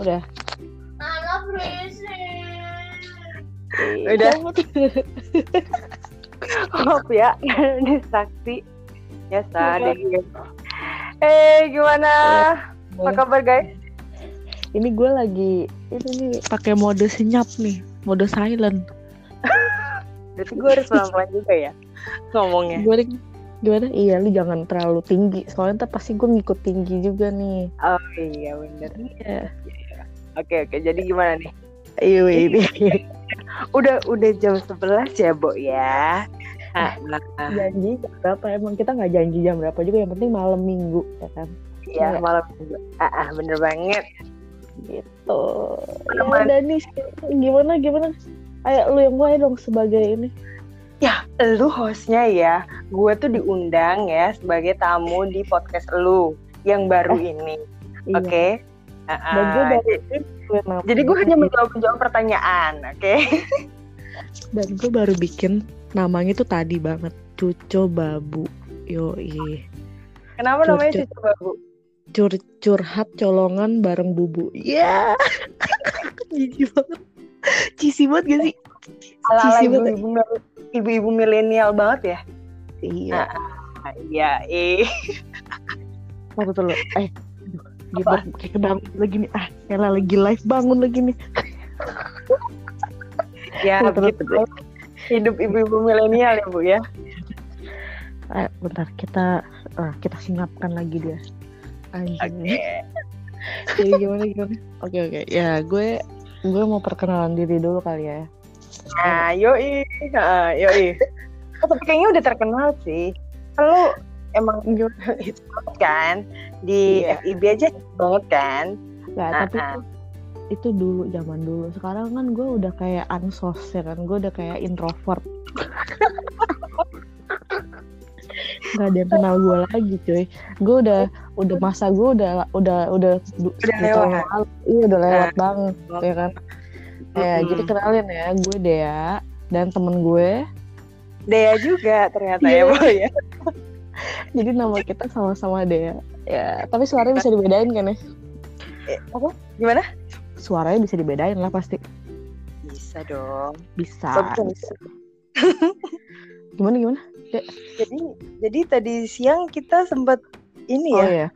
Udah. Berisik. Udah. Maaf ya, distraksi. Ya, sadar. Eh, gimana? Apa kabar guys? Ini gue lagi ini nih pakai mode senyap nih, mode silent. Berarti gue harus pelan-pelan juga ya ngomongnya. Gue gimana? Iya, lu jangan terlalu tinggi. Soalnya ntar pasti gue ngikut tinggi juga nih. Oh iya bener. Iya. Oke oke. Jadi gimana nih? Iya, ini. Udah udah jam 11 ya, Bo ya. Nah, janji jam berapa emang kita nggak janji jam berapa juga yang penting malam minggu ya kan ya malam minggu. Ah, ah, bener banget. gitu ya udah nih gimana gimana ayo lu yang mulai dong sebagai ini Ya, lu hostnya ya. Gue tuh diundang ya sebagai tamu di podcast lu yang baru ini. Iya. Oke. Ah. dan gue gue nama- Jadi gue hanya menjawab menjawab pertanyaan, oke? dan gue baru bikin namanya tuh tadi banget cuco babu yoi Kenapa Cur- namanya cucu babu? cur curhat colongan bareng bubu ya jijik banget cici banget gak sih banget. ibu-ibu ibu-ibu milenial banget ya? iya Ah, Iya, eh. Waktu tuh lo, eh gimana kayak kebangun lagi nih ah Ella lagi live bangun lagi nih Ya, Terus, gitu deh. Hidup ibu-ibu milenial ya, Bu ya. eh, bentar kita ah, kita singapkan lagi dia anjing jadi gimana gimana oke oke ya gue gue mau perkenalan diri dulu kali ya Nah, yoi. Heeh, yoi. Oh, tapi kayaknya udah terkenal sih. Kalau emang itu banget kan di Iya. FIB aja banget kan. Nggak, Ah, tapi ah. itu, itu dulu zaman dulu sekarang kan gue udah kayak ansos ya kan gue udah kayak introvert nggak ada yang kenal gue lagi cuy gue udah udah masa gue udah udah udah Udah 10 tahun lewat. lalu. iya udah lewat banget Oh. ya kan ya Mm-mm. jadi kenalin ya gue Dea dan temen gue Dea juga ternyata Iya. ya, Bu ya. Jadi nama kita sama-sama Dea ya tapi suaranya bisa dibedain kan ya Eh, apa? Gimana? suaranya bisa dibedain lah pasti Bisa dong. bisa, bisa. gimana gimana Jadi jadi tadi siang kita sempat ini oh ya ya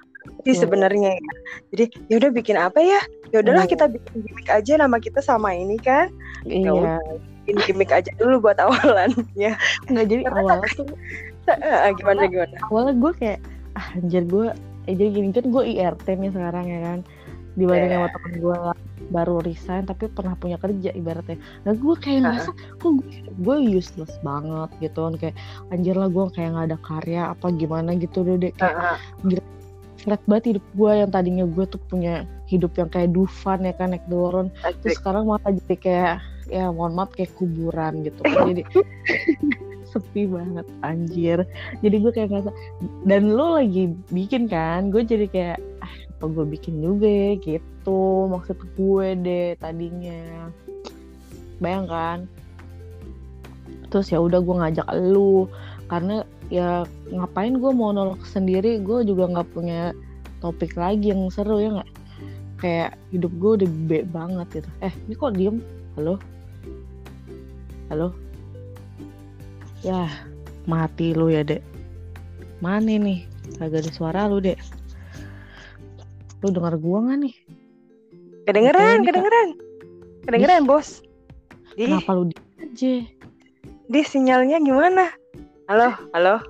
sih Hmm. sebenarnya ya. Jadi ya udah bikin apa ya? Ya udahlah Hmm. kita bikin gimmick aja nama kita sama ini kan. Ya iya udah, bikin gimmick aja dulu buat awalan ya. nggak jadi awalnya tuh Eh, gimana gimana? awalnya gue kayak ah anjir gue eh jadi gini kan gue IRT nih sekarang ya kan dibanding Iya. sama temen gue baru resign tapi pernah punya kerja ibaratnya nah gue kayak ngerasa kok gue, gue useless banget gitu kan kayak anjir lah gue kayak nggak ada karya apa gimana gitu deh Dek. kayak flat banget hidup gue yang tadinya gue tuh punya hidup yang kayak Dufan ya kan naik turun terus sekarang malah jadi kayak ya mohon maaf kayak kuburan gitu. Jadi sepi banget anjir. Jadi gue kayak ngerasa dan lo lagi bikin kan gue jadi kayak ah apa gue bikin juga ya? Gitu maksud gue deh tadinya. Bayangkan terus ya udah gue ngajak lu karena ya ngapain gue mau nolak sendiri gue juga nggak punya topik lagi yang seru ya nggak? Kayak hidup gue udah be banget gitu. Eh ini kok diem? Halo halo? Ya mati lu ya dek. Mana nih? Kagak ada suara lu dek. Lu dengar gua nggak nih? Kedengeran, kedengeran. Kedengeran, Bos. Di, kenapa lu diem aja? Di sinyalnya gimana? Halo, halo.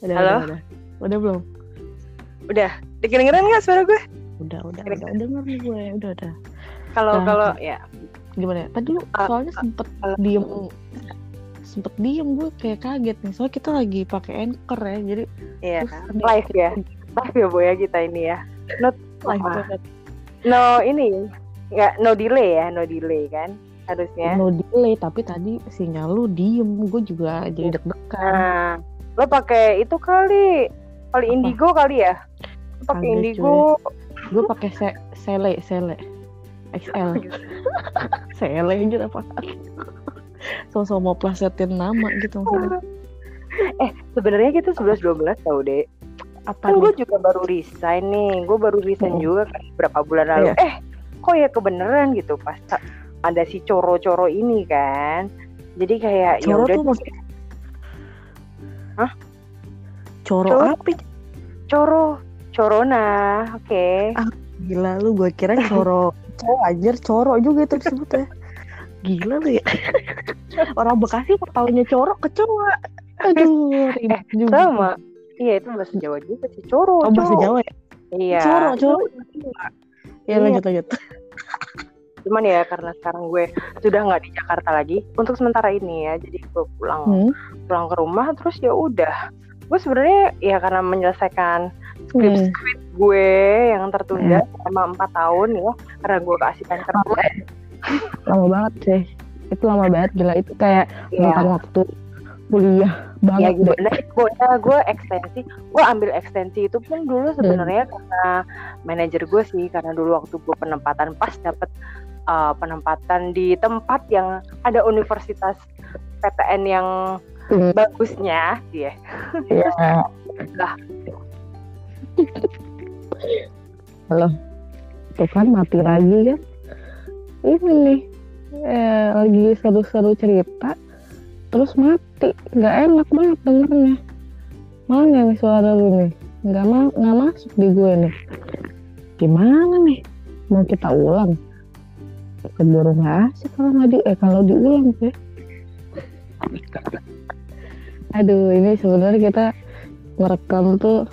udah Halo? udah udah, udah belum? Udah, kedengeran nggak suara gue? udah udah udah. Denger nih gue udah udah. Kalau Nah. kalau ya, gimana ya? Tadi lu Ah, soalnya sempet kalau- diem. Sempet diem gue kayak kaget nih. Soalnya kita lagi pakai anchor ya jadi ya terus live ya, live ya bu ya kita ini ya. Not live banget. No ini nggak no delay ya, no delay kan harusnya. no delay tapi tadi sinyal lu diem. Gue juga jadi deg-degan. Nah, lo pakai itu kali, kali Apa? indigo kali ya? Pakai indigo. gue pakai se sele sele XL sele aja apa so-so mau plesetin nama gitu maksudnya eh sebenarnya kita 11 12 tau deh. apa Kan gue juga baru resign nih. Gue baru resign Hmm. juga kan berapa bulan lalu. Iya. Eh, kok ya kebenaran gitu pas ada si coro-coro ini kan jadi kayak ya Coro udah tuh maksudnya Hah? Coro, Coro? apa? coro corona oke Gila lu gue kira coro cowok anjir coro juga itu disebutnya. Gila lu ya. Orang Bekasi taunya coro kecoa. Aduh, ribet juga. sama iya itu bahasa Jawa juga sih coro Oh, bahasa coro. Jawa ya? iya Coro, coro. Ya Iya. lanjut lanjut. cuman ya karena sekarang gue sudah nggak di Jakarta lagi untuk sementara ini ya jadi gue pulang Hmm. pulang ke rumah terus ya udah gue sebenarnya ya karena menyelesaikan skripsi Hmm. gue yang tertunda selama empat tahun ya karena gue keasikan kerja Lama banget sih. Itu lama banget gila itu kayak ya, makan waktu kuliah ya banget deh. gimana gue ya, gue ekstensi gue ambil ekstensi itu pun dulu sebenarnya karena manajer gue sih karena dulu waktu gue penempatan pas dapet uh, penempatan di tempat yang ada universitas PTN yang Hmm. bagusnya dia Iya. Lah. Halo. Tuh kan mati lagi kan. Ini nih. Eh, lagi seru-seru cerita. Terus mati. Nggak enak banget dengernya. Mana nih suara lu nih? Nggak, ma- nggak masuk di gue nih. Gimana nih? Mau kita ulang? Keburu nggak asik kalau nggak di eh kalau diulang sih. Aduh, ini sebenarnya kita merekam tuh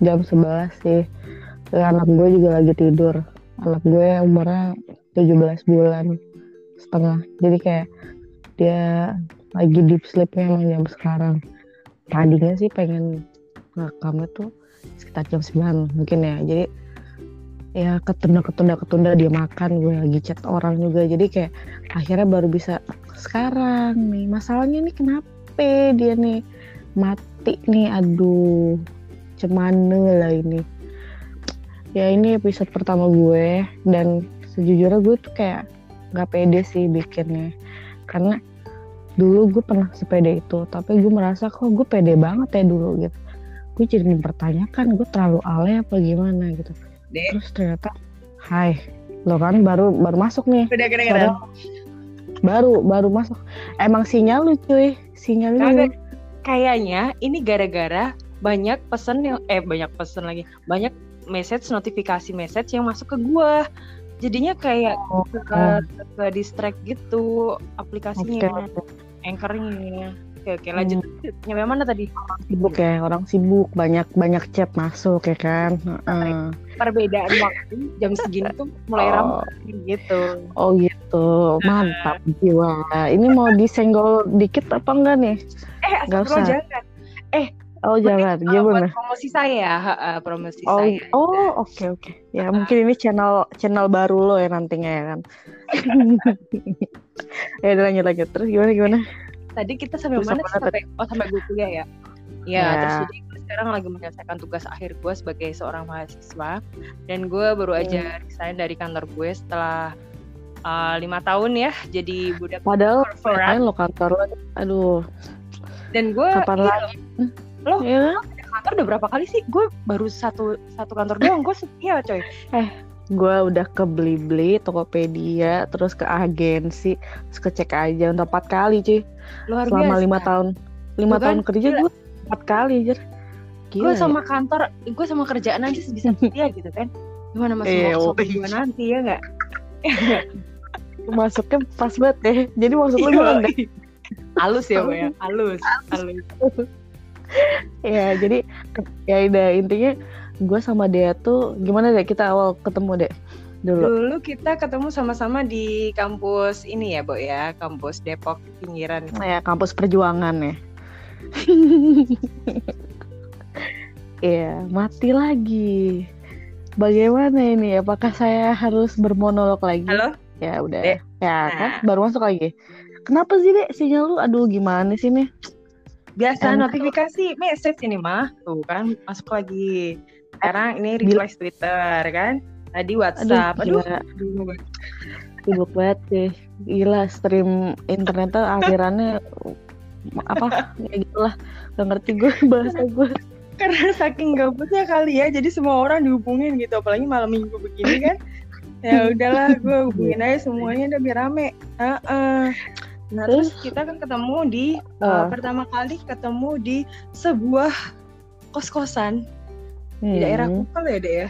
jam 11 sih. Anak gue juga lagi tidur. Anak gue umurnya 17 bulan setengah. Jadi kayak dia lagi deep sleepnya emang jam sekarang. Tadinya sih pengen ngerekamnya tuh sekitar jam 9 mungkin ya. Jadi ya ketunda ketunda ketunda dia makan gue lagi chat orang juga jadi kayak akhirnya baru bisa sekarang nih masalahnya nih kenapa dia nih mati nih aduh cemana lah ini. Ya ini episode pertama gue dan sejujurnya gue tuh kayak nggak pede sih bikinnya. Karena dulu gue pernah sepede itu tapi gue merasa kok gue pede banget ya dulu gitu. Gue jadi mempertanyakan gue terlalu alay apa gimana gitu. Dek. terus ternyata hai lo kan baru baru masuk nih. Udah Suara- baru baru masuk. Emang sinyal lu cuy. Sinyal lu. Kayaknya ini gara-gara banyak pesen yang eh banyak pesen lagi. Banyak message notifikasi message yang masuk ke gua. Jadinya kayak Oh, ke, ke distract gitu aplikasinya, oke. anchornya. Oke oke lanjut. Nyampe mana tadi? sibuk ya orang sibuk banyak banyak chat masuk ya kan Heeh. Perbedaan waktu jam segini tuh mulai Oh. ramai gitu. oh gitu mantap jiwa ini mau disenggol dikit apa enggak nih Eh Nggak usah. jangan. Oh jangan. gimana buat promosi saya, ha, promosi oh saya. oh oke oke. Ya mungkin ini channel channel baru lo ya nantinya ya kan? Ya udah lanjut lanjut. Terus gimana gimana? Tadi kita sampai Terus mana? sampai sih? Sampai oh sampai gue kuliah ya. Ya, Ya. terus jadi gue sekarang lagi menyelesaikan tugas akhir gue sebagai seorang mahasiswa. Dan gue baru aja resign dari kantor gue setelah uh, lima tahun ya jadi budak padahal lo kantor lo? Aduh. Dan gue kapan iya, lagi Lo? ya kan? kantor udah berapa kali sih? Gue baru satu satu kantor doang gue setia coy. Gue udah ke Blibli, Tokopedia, terus ke agensi, terus ke cek aja udah empat kali cuy. Luar selama biasa. lima tahun lima Tuh kan, tahun kerja gila. gue empat kali aja gue ya. sama kantor gue sama kerjaan aja bisa setia gitu kan? Gimana masuk Iya, workshop woi. gue nanti ya nggak? Masuknya pas banget deh jadi maksud lu gimana? Deh halus ya Bo, ya? Halus. Halus ya jadi ya udah intinya gue sama dia tuh gimana deh kita awal ketemu deh dulu Dulu kita ketemu sama-sama di kampus ini ya, Bo ya, kampus Depok pinggiran. ya kampus perjuangan ya Iya, mati lagi. Bagaimana ini? Apakah saya harus bermonolog lagi? Halo? Ya udah. Dek. Ya kan, Nah. baru masuk lagi. Kenapa sih, Dek? Sinyal lu aduh gimana sih nih? Biasa Enak. notifikasi message ini mah. Tuh kan masuk lagi. Sekarang ini request Twitter kan. Tadi WhatsApp. Aduh, gila. aduh. Sibuk banget sih. Gila, stream internetnya alirannya apa ya gitulah gak ngerti gue bahasa gue Karena saking gabutnya kali ya, jadi semua orang dihubungin gitu. Apalagi malam minggu begini kan. ya udahlah gue hubungin aja semuanya udah biar rame Heeh. Nah terus kita kan ketemu di uh, Ah. pertama kali ketemu di sebuah kos-kosan Hmm. di daerah Kukal ya deh ya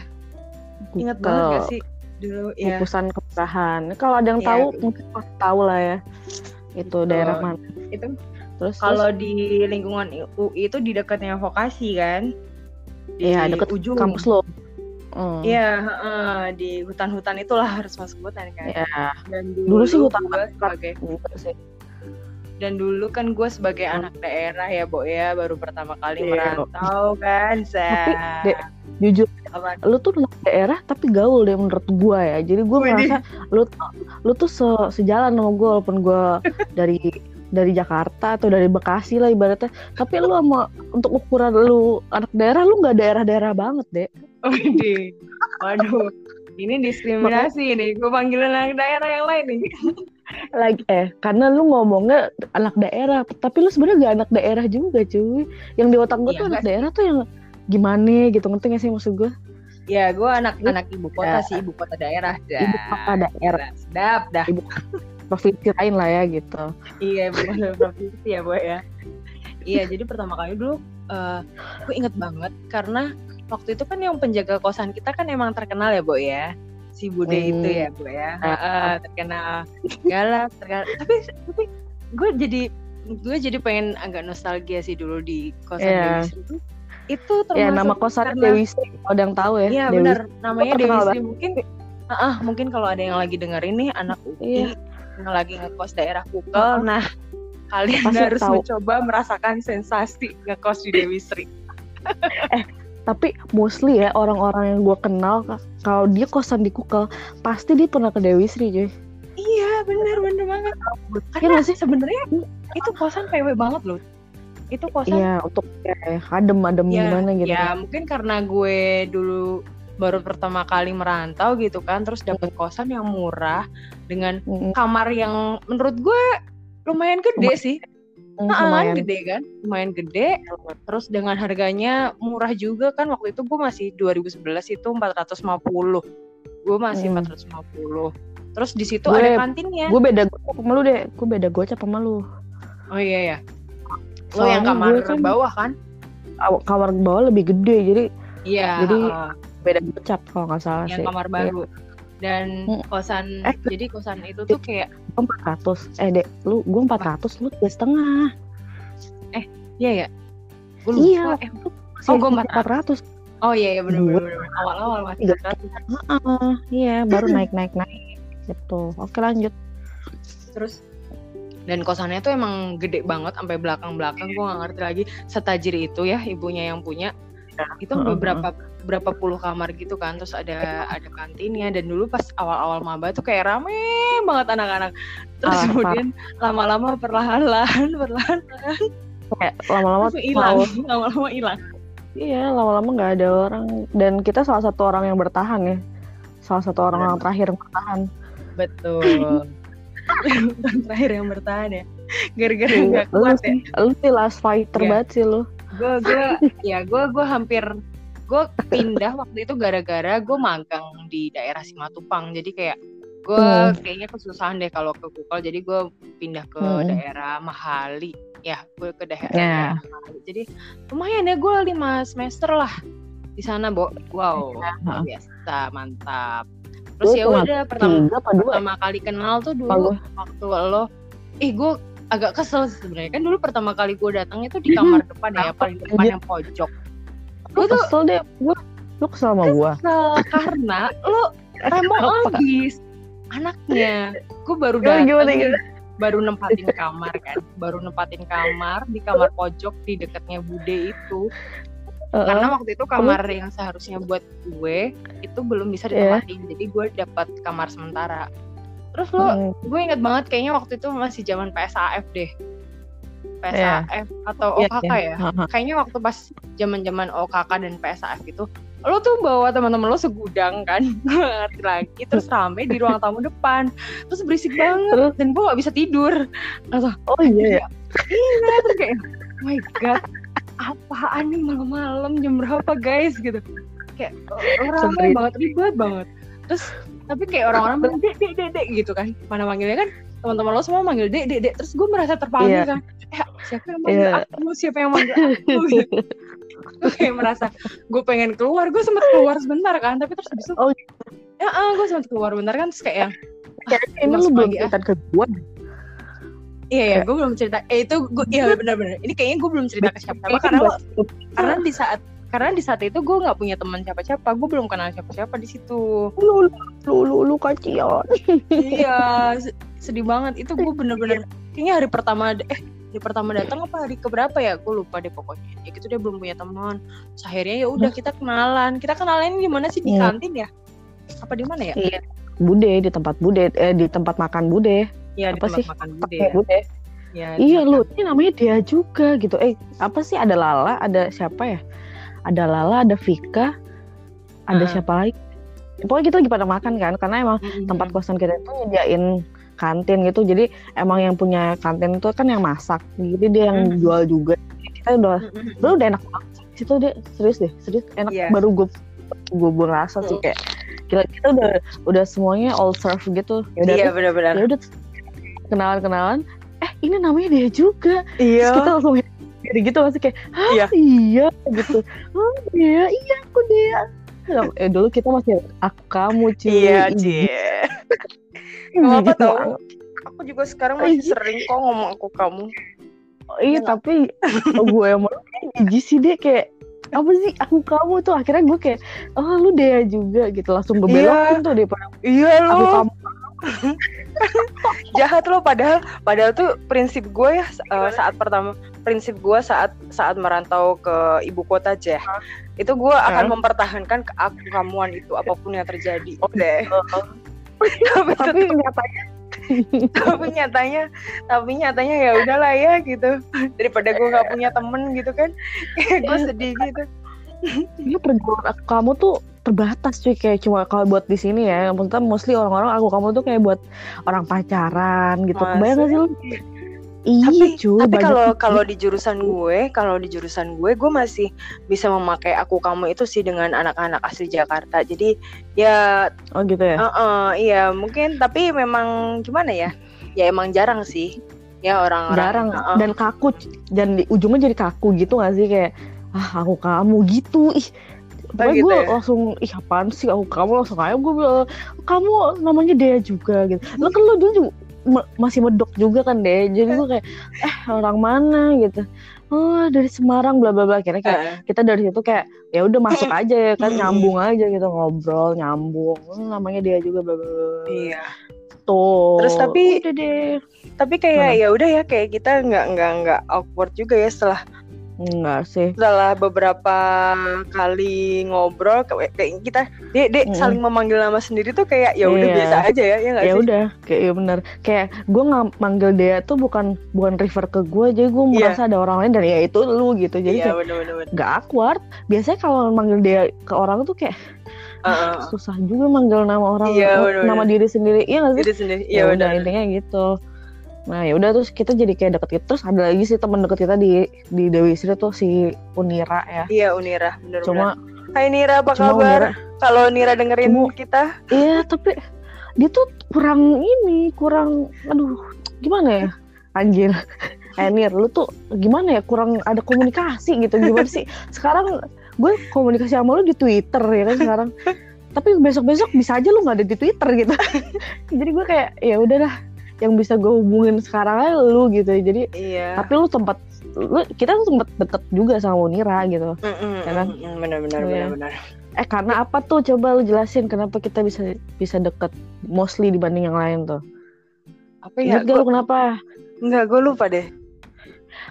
ingat banget gak sih dulu ya Kukusan kemurahan. Kalau ada yang Iya. tahu mungkin pasti tahu lah ya. Itu Betul. daerah mana. itu Terus kalau di lingkungan UI itu di dekatnya vokasi kan Iya, deket ujung kampus lo. Hmm. Iya, heeh, di hutan-hutan itulah harus masuk hutan kan. Iya. Dan Dulu sih hutan sebagai sih. Dan dulu kan gue sebagai anak daerah ya, Bo ya, baru pertama kali Iya. merantau kan. Sa. Tapi, Dek, jujur Apa? lu tuh anak daerah tapi gaul deh menurut gua ya jadi Widih. merasa lu lu tuh se- sejalan sama gua walaupun gua dari dari Jakarta atau dari Bekasi lah ibaratnya tapi lu sama untuk ukuran lu anak daerah lu nggak daerah-daerah banget deh. Waduh. Ini diskriminasi nih. Gue panggilin anak daerah yang lain nih. lagi eh karena lu ngomongnya anak daerah tapi lu sebenarnya gak anak daerah juga cuy yang di otak gua Iya, tuh anak nggak daerah tuh yang gimana gitu ngerti gak sih maksud gua Ya, gue anak-anak ibu kota Ya. sih, ibu kota daerah. Dah. ibu kota daerah Sedap dah. provinsi lain lah ya gitu Iya, bukan provinsi ya, Boy ya. Iya, jadi pertama kali dulu eh gue inget banget karena waktu itu kan yang penjaga kosan kita kan emang terkenal ya, Boy ya. Si Bude Hmm. itu ya, Boy ya. Heeh, terkenal galak, terkenal. Tapi tapi gue jadi gue jadi pengen agak nostalgia sih dulu di kosan Iya. Dewi Sri itu. Itu termasuk ya nama kosan karena- Dewi Sri kalau ada yang tahu ya Iya benar, namanya Dewi Sri mungkin ah ah, mungkin kalau ada yang lagi dengerin nih anak UI Iya. yang lagi ngekos daerah Kukel, nah kalian Pasti harus tahu. mencoba merasakan sensasi ngekos di Dewi Sri. Tapi mostly ya orang-orang yang gue kenal ka- kalau dia kosan di Kukel pasti dia pernah ke Dewi Sri cuy Iya benar benar banget. Iya Karena nggak sih? sebenarnya itu kosan PW banget loh. Itu kosan iya untuk ya, adem-adem Ya, gimana gitu ya mungkin karena gue dulu baru pertama kali merantau gitu kan, terus dapet kosan yang murah dengan Mm, kamar yang menurut gue lumayan gede sih. Lumayan gede kan, lumayan gede. Terus dengan harganya murah juga kan waktu itu gue masih 2011 itu 450. Gue masih Hmm. 450. Terus di situ Gue- ada kantinnya. gue beda gocap sama lu deh gue beda gocap sama lu oh iya ya. Lo yang kamar gue kan- bawah kan? Kamar bawah lebih gede jadi Iya. Jadi, beda gocap kalau nggak salah yang sih kamar baru. Dan Hmm. kosan Eh, jadi kosan itu tuh kayak gue 400 eh dek lu gue 400 lu tiga setengah iya ya. Gue lupa. iya Eh, Oh, masih gua 400 oh iya iya benar Gue- benar. Awal-awal masih Tiga. 400. Heeh, iya baru naik naik naik gitu oke lanjut terus dan kosannya tuh emang gede banget sampai belakang belakang gue nggak ngerti lagi setajir itu ya ibunya yang punya itu Heeh, beberapa berapa puluh kamar gitu kan terus ada ada kantinnya dan dulu pas awal-awal maba tuh kayak rame banget anak-anak. Terus Ah, kemudian lama-lama perlahan-lahan perlahan kayak lama-lama hilang lama-lama hilang. Iya, lama-lama nggak ada orang. Dan kita salah satu orang yang bertahan ya. Salah satu orang yang terakhir yang bertahan. betul. Terakhir yang bertahan ya. Gara-gara Iya, nggak lu kuat ya. sih, lu sih last fighter Iya. banget sih lu. Gue gue ya gue gue hampir gue pindah waktu itu gara-gara gue magang di daerah Simatupang. Jadi kayak gue Hmm. kayaknya kesusahan deh kalau ke Kukal jadi gue pindah ke Hmm. daerah Mahali. Ya gue ke daerah, Ya. daerah Mahali. Jadi lumayan ya gue lima semester lah di sana bo. Wow Ya. luar biasa mantap. Terus ya udah pertama pertama kali kenal tuh dulu waktu lo. Ih gue agak kesel sih sebenarnya kan dulu pertama kali gue datang itu di kamar depan ya paling depan Anjir. yang pojok Lu Gua tuh kesel deh, gua. Lu kesel sama gua. kesel karena lo remo Apa? lagi anaknya gue baru datang gimana, baru nempatin kamar kan baru nempatin kamar di kamar pojok di dekatnya bude itu Heeh. karena waktu itu kamar yang seharusnya buat gue itu belum bisa Iya. ditempatin jadi gue dapat kamar sementara terus lo Hmm, gue inget banget kayaknya waktu itu masih zaman PSAF deh. PSAF atau Iya, OKK iya. ya Heeh. kayaknya waktu pas zaman zaman OKK dan PSAF itu lo tuh bawa teman-teman lo segudang kan ngerti lagi terus rame di ruang tamu depan terus berisik banget Terus? dan gue gak bisa tidur Oh iya ya. iya terus kayak oh my god apaan nih malam-malam jam berapa guys gitu kayak oh, rame Sebenernya- banget ribet banget terus tapi kayak orang-orang bilang dek dek dek dek gitu kan. Mana manggilnya kan? Teman-teman lo semua manggil dek dek dek. Terus gue merasa terpanggil Iya. kan. Eh siapa yang manggil Iya. aku? Siapa yang manggil aku? Gitu. gue kayak merasa gue pengen keluar. Gue sempet keluar sebentar kan. Tapi terus habis itu Oh, ya ah, gue sempet keluar bentar kan. Terus kayak yang Kayaknya ini lu belum ah. cerita ke gue. iya iya gue belum cerita. Eh itu gue iya benar-benar. Ini kayaknya gue belum cerita ke siapa-siapa karena karena di saat karena di saat itu gue nggak punya teman siapa-siapa gue belum kenal siapa-siapa di situ lu lu lu lu kacau. iya se- sedih banget itu gue bener-bener kayaknya hari pertama eh hari pertama datang apa hari keberapa ya gue lupa deh pokoknya ya gitu dia belum punya teman akhirnya ya udah kita kenalan kita kenalan di mana sih di Iya. kantin ya apa di mana ya Iya. Bude di tempat bude eh di tempat makan bude. Iya di Apa tempat sih? makan bude ya. bude. Ya, Iya di- lu, ini namanya dia juga gitu. Eh, apa sih ada Lala, ada siapa ya? Ada Lala, ada Vika, ada Ah. siapa lagi? Pokoknya kita lagi pada makan kan, karena emang Mm-mm. tempat kosan kita itu nyediain kantin gitu. Jadi emang yang punya kantin itu kan yang masak. Jadi dia yang Mm. jual juga. Kita udah, Mm-mm. lu udah enak banget. Situ dia serius deh, serius enak. Iya. Baru gue gue gue ngerasa sih Mm. kayak gila kita udah udah semuanya all serve gitu. Ya udah iya benar-benar ya udah kenalan-kenalan. Eh ini namanya dia juga. iya Terus kita langsung jadi gitu masih kayak Hah, Iya. iya gitu. Oh iya iya aku dia. Eh dulu kita masih aku kamu cuy. Iya cie. Ih, Gak apa gitu. tau. Aku juga sekarang masih sering kok ngomong aku kamu. Oh, iya tapi oh, gue yang mau jijik sih deh kayak apa sih aku kamu? Tuh akhirnya gue kayak oh lu dia juga gitu. Langsung bebelokin tuh daripada iya aku kamu jahat loh padahal padahal tuh prinsip gue ya uh, saat pertama prinsip gue saat saat merantau ke ibu kota aja itu gue akan mempertahankan ke aku kamuan itu apa pun yang terjadi. Deh. Tapi, tapi nyatanya tapi nyatanya tapi nyatanya ya udahlah ya gitu. Daripada gue nggak punya temen gitu kan gue sedih gitu. Iya pergaulan aku kamu tuh terbatas cuy kayak cuma kalau buat di sini ya maksudnya mostly orang-orang aku kamu tuh kayak buat orang pacaran gitu Masa? kebayang gak sih lu iya tapi cuy tapi kalau kalau di jurusan gue kalau di jurusan gue gue masih bisa memakai aku kamu itu sih dengan anak-anak asli Jakarta jadi ya oh gitu ya Heeh, iya mungkin tapi memang gimana ya? Ya emang jarang sih. Ya orang-orang jarang Heeh. dan kaku dan di ujungnya jadi kaku gitu gak sih kayak ah aku kamu gitu ih Pokoknya gitu gue ya? langsung ih apaan sih? Aku kamu langsung kayak gue bilang kamu namanya dia juga gitu. Lo kan lo dulu juga masih medok juga kan deh jadi gue kayak eh orang mana? Gitu. Oh dari Semarang bla bla bla. Kira kayak Heeh. kita dari situ kayak ya udah masuk aja ya kan nyambung aja gitu ngobrol nyambung. Hmm, namanya dia juga bla bla bla Iya. tuh. Terus tapi- udah deh. Tapi kayak ya udah ya kayak kita nggak nggak nggak awkward juga ya setelah enggak sih setelah beberapa kali ngobrol kayak kita dek dek Mm-mm. saling memanggil nama sendiri tuh kayak ya udah Iya. biasa aja ya ya nggak ya sih? udah kayak iya bener kayak gue nggak manggil dia tuh bukan bukan refer ke gue jadi gue Iya. merasa ada orang lain dan ya itu lu gitu jadi Iya kayak bener bener. bener. nggak awkward biasanya kalau manggil dia ke orang tuh kayak Heeh. susah juga manggil nama orang Iya, oh, bener-bener. nama diri sendiri iya nggak sih Diri sendiri. ya Iya udah benar. intinya gitu nah ya udah terus kita jadi kayak deket gitu. Terus ada lagi sih teman deket kita di di Dewi Sri tuh si Unira ya. Iya Unira bener cuma Hai Nira apa cuma kabar? Kalau Nira dengerin Cuma- kita? Iya tapi dia tuh kurang ini kurang aduh gimana ya? Anjir. Eh Nir lu tuh gimana ya? Kurang ada komunikasi gitu gimana sih? Sekarang gue komunikasi sama lu di Twitter ya kan sekarang. Tapi besok besok bisa aja lu nggak ada di Twitter gitu. Jadi gue kayak ya udahlah yang bisa gue hubungin sekarang aja lu gitu jadi Iya. tapi lu tempat lu kita tuh sempet deket juga sama Unira gitu ya kan? Benar-benar Iya. benar-benar. eh karena apa tuh coba lu jelasin kenapa kita bisa bisa deket mostly dibanding yang lain tuh Apa ya? Ingat gak lu kenapa Enggak, gue lupa deh.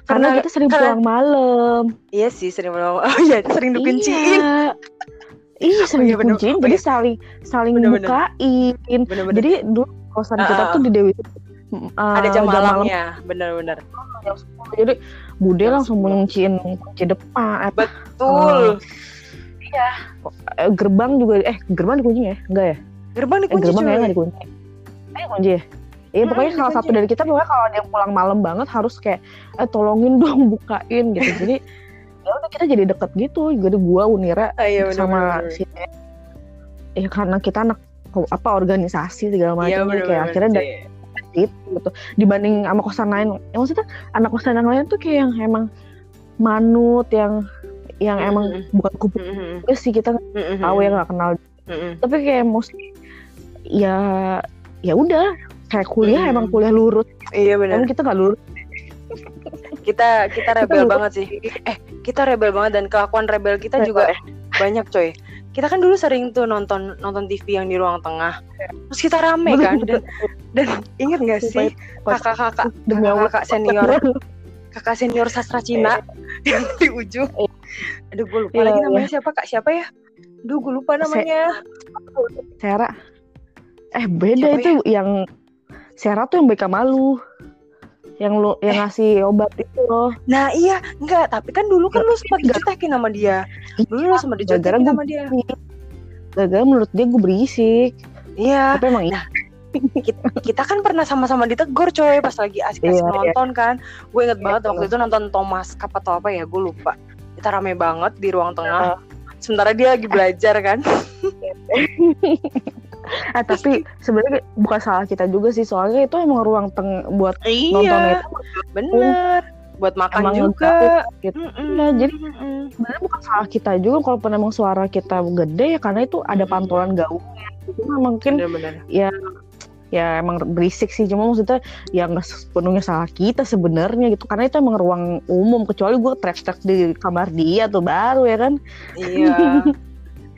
karena, Karena- kita sering karena- pulang malam Iya sih sering menolong. Oh iya, sering dikunciin. iya iya sering iya, bener. dikunciin Oh, jadi iya. saling saling Bener-bener. bukain jadi dulu kosan kita Ah, tuh di Dewi. Uh, ada jam, malam. malamnya, benar-benar. jam 10. jadi bude Jam langsung 10. mengunciin kunci depan eh, Betul. eh, gerbang juga eh gerbang dikunci ya? Enggak ya? Gerbang eh, dikunci gerbang cuy. kayaknya nggak dikunci. Eh kunci ya? Iya Hmm, pokoknya salah satu dari kita pokoknya kalau ada yang pulang malam banget harus kayak eh tolongin dong bukain gitu. Jadi ya udah kita jadi deket gitu. Jadi gua Unira Ah, iya sama benar. si ya karena kita anak apa organisasi segala macam bener kayak akhirnya dari itu gitu dibanding sama kosan lain ya, maksudnya anak kosan yang lain tuh kayak yang emang manut yang yang emang Mm-mm. bukan kupu juga sih kita nggak tahu ya nggak kenal tapi kayak mostly ya ya udah kayak kuliah Mm. emang kuliah lurus Iya benar. emang kita nggak lurus Kita kita rebel lurus. banget sih. Eh, kita rebel banget dan kelakuan rebel kita Rebel juga banyak coy. Kita kan dulu sering tuh nonton nonton TV yang di ruang tengah. Terus kita rame kan dan dan inget gak sih kakak-kakak kakak senior kakak senior sastra Cina yang di ujung. Aduh gue lupa Iya, lagi iya. namanya siapa kak siapa ya? Aduh gue lupa namanya. Sera eh beda Siapa itu yang Sera tuh yang BK malu yang lu yang Eh. ngasih obat itu loh Nah iya enggak tapi kan dulu kan lu sempat dijutekin sama dia. Dulu lu sempat gua sama dia. gara-gara menurut dia gue berisik Iya. tapi emang Nah, kita kan pernah sama-sama ditegur coy pas lagi asik-asik Iya, iya. nonton kan gue inget Iya, banget iya. waktu itu nonton Thomas Cup atau apa ya gue lupa kita rame banget di ruang tengah sementara dia lagi belajar kan eh tapi sebenarnya bukan salah kita juga sih soalnya itu emang ruang teng buat nonton iya itu. bener. Buat makan Emang juga. gitu. Iya, jadi sebenarnya bukan salah kita juga kalau emang suara kita gede ya karena itu ada pantulan gaungnya. Cuma mungkin bener-bener. ya ya emang berisik sih. Cuma maksudnya ya nggak sepenuhnya salah kita sebenarnya gitu. Karena itu emang ruang umum kecuali gue teriak-teriak di kamar dia tuh baru ya kan? Iya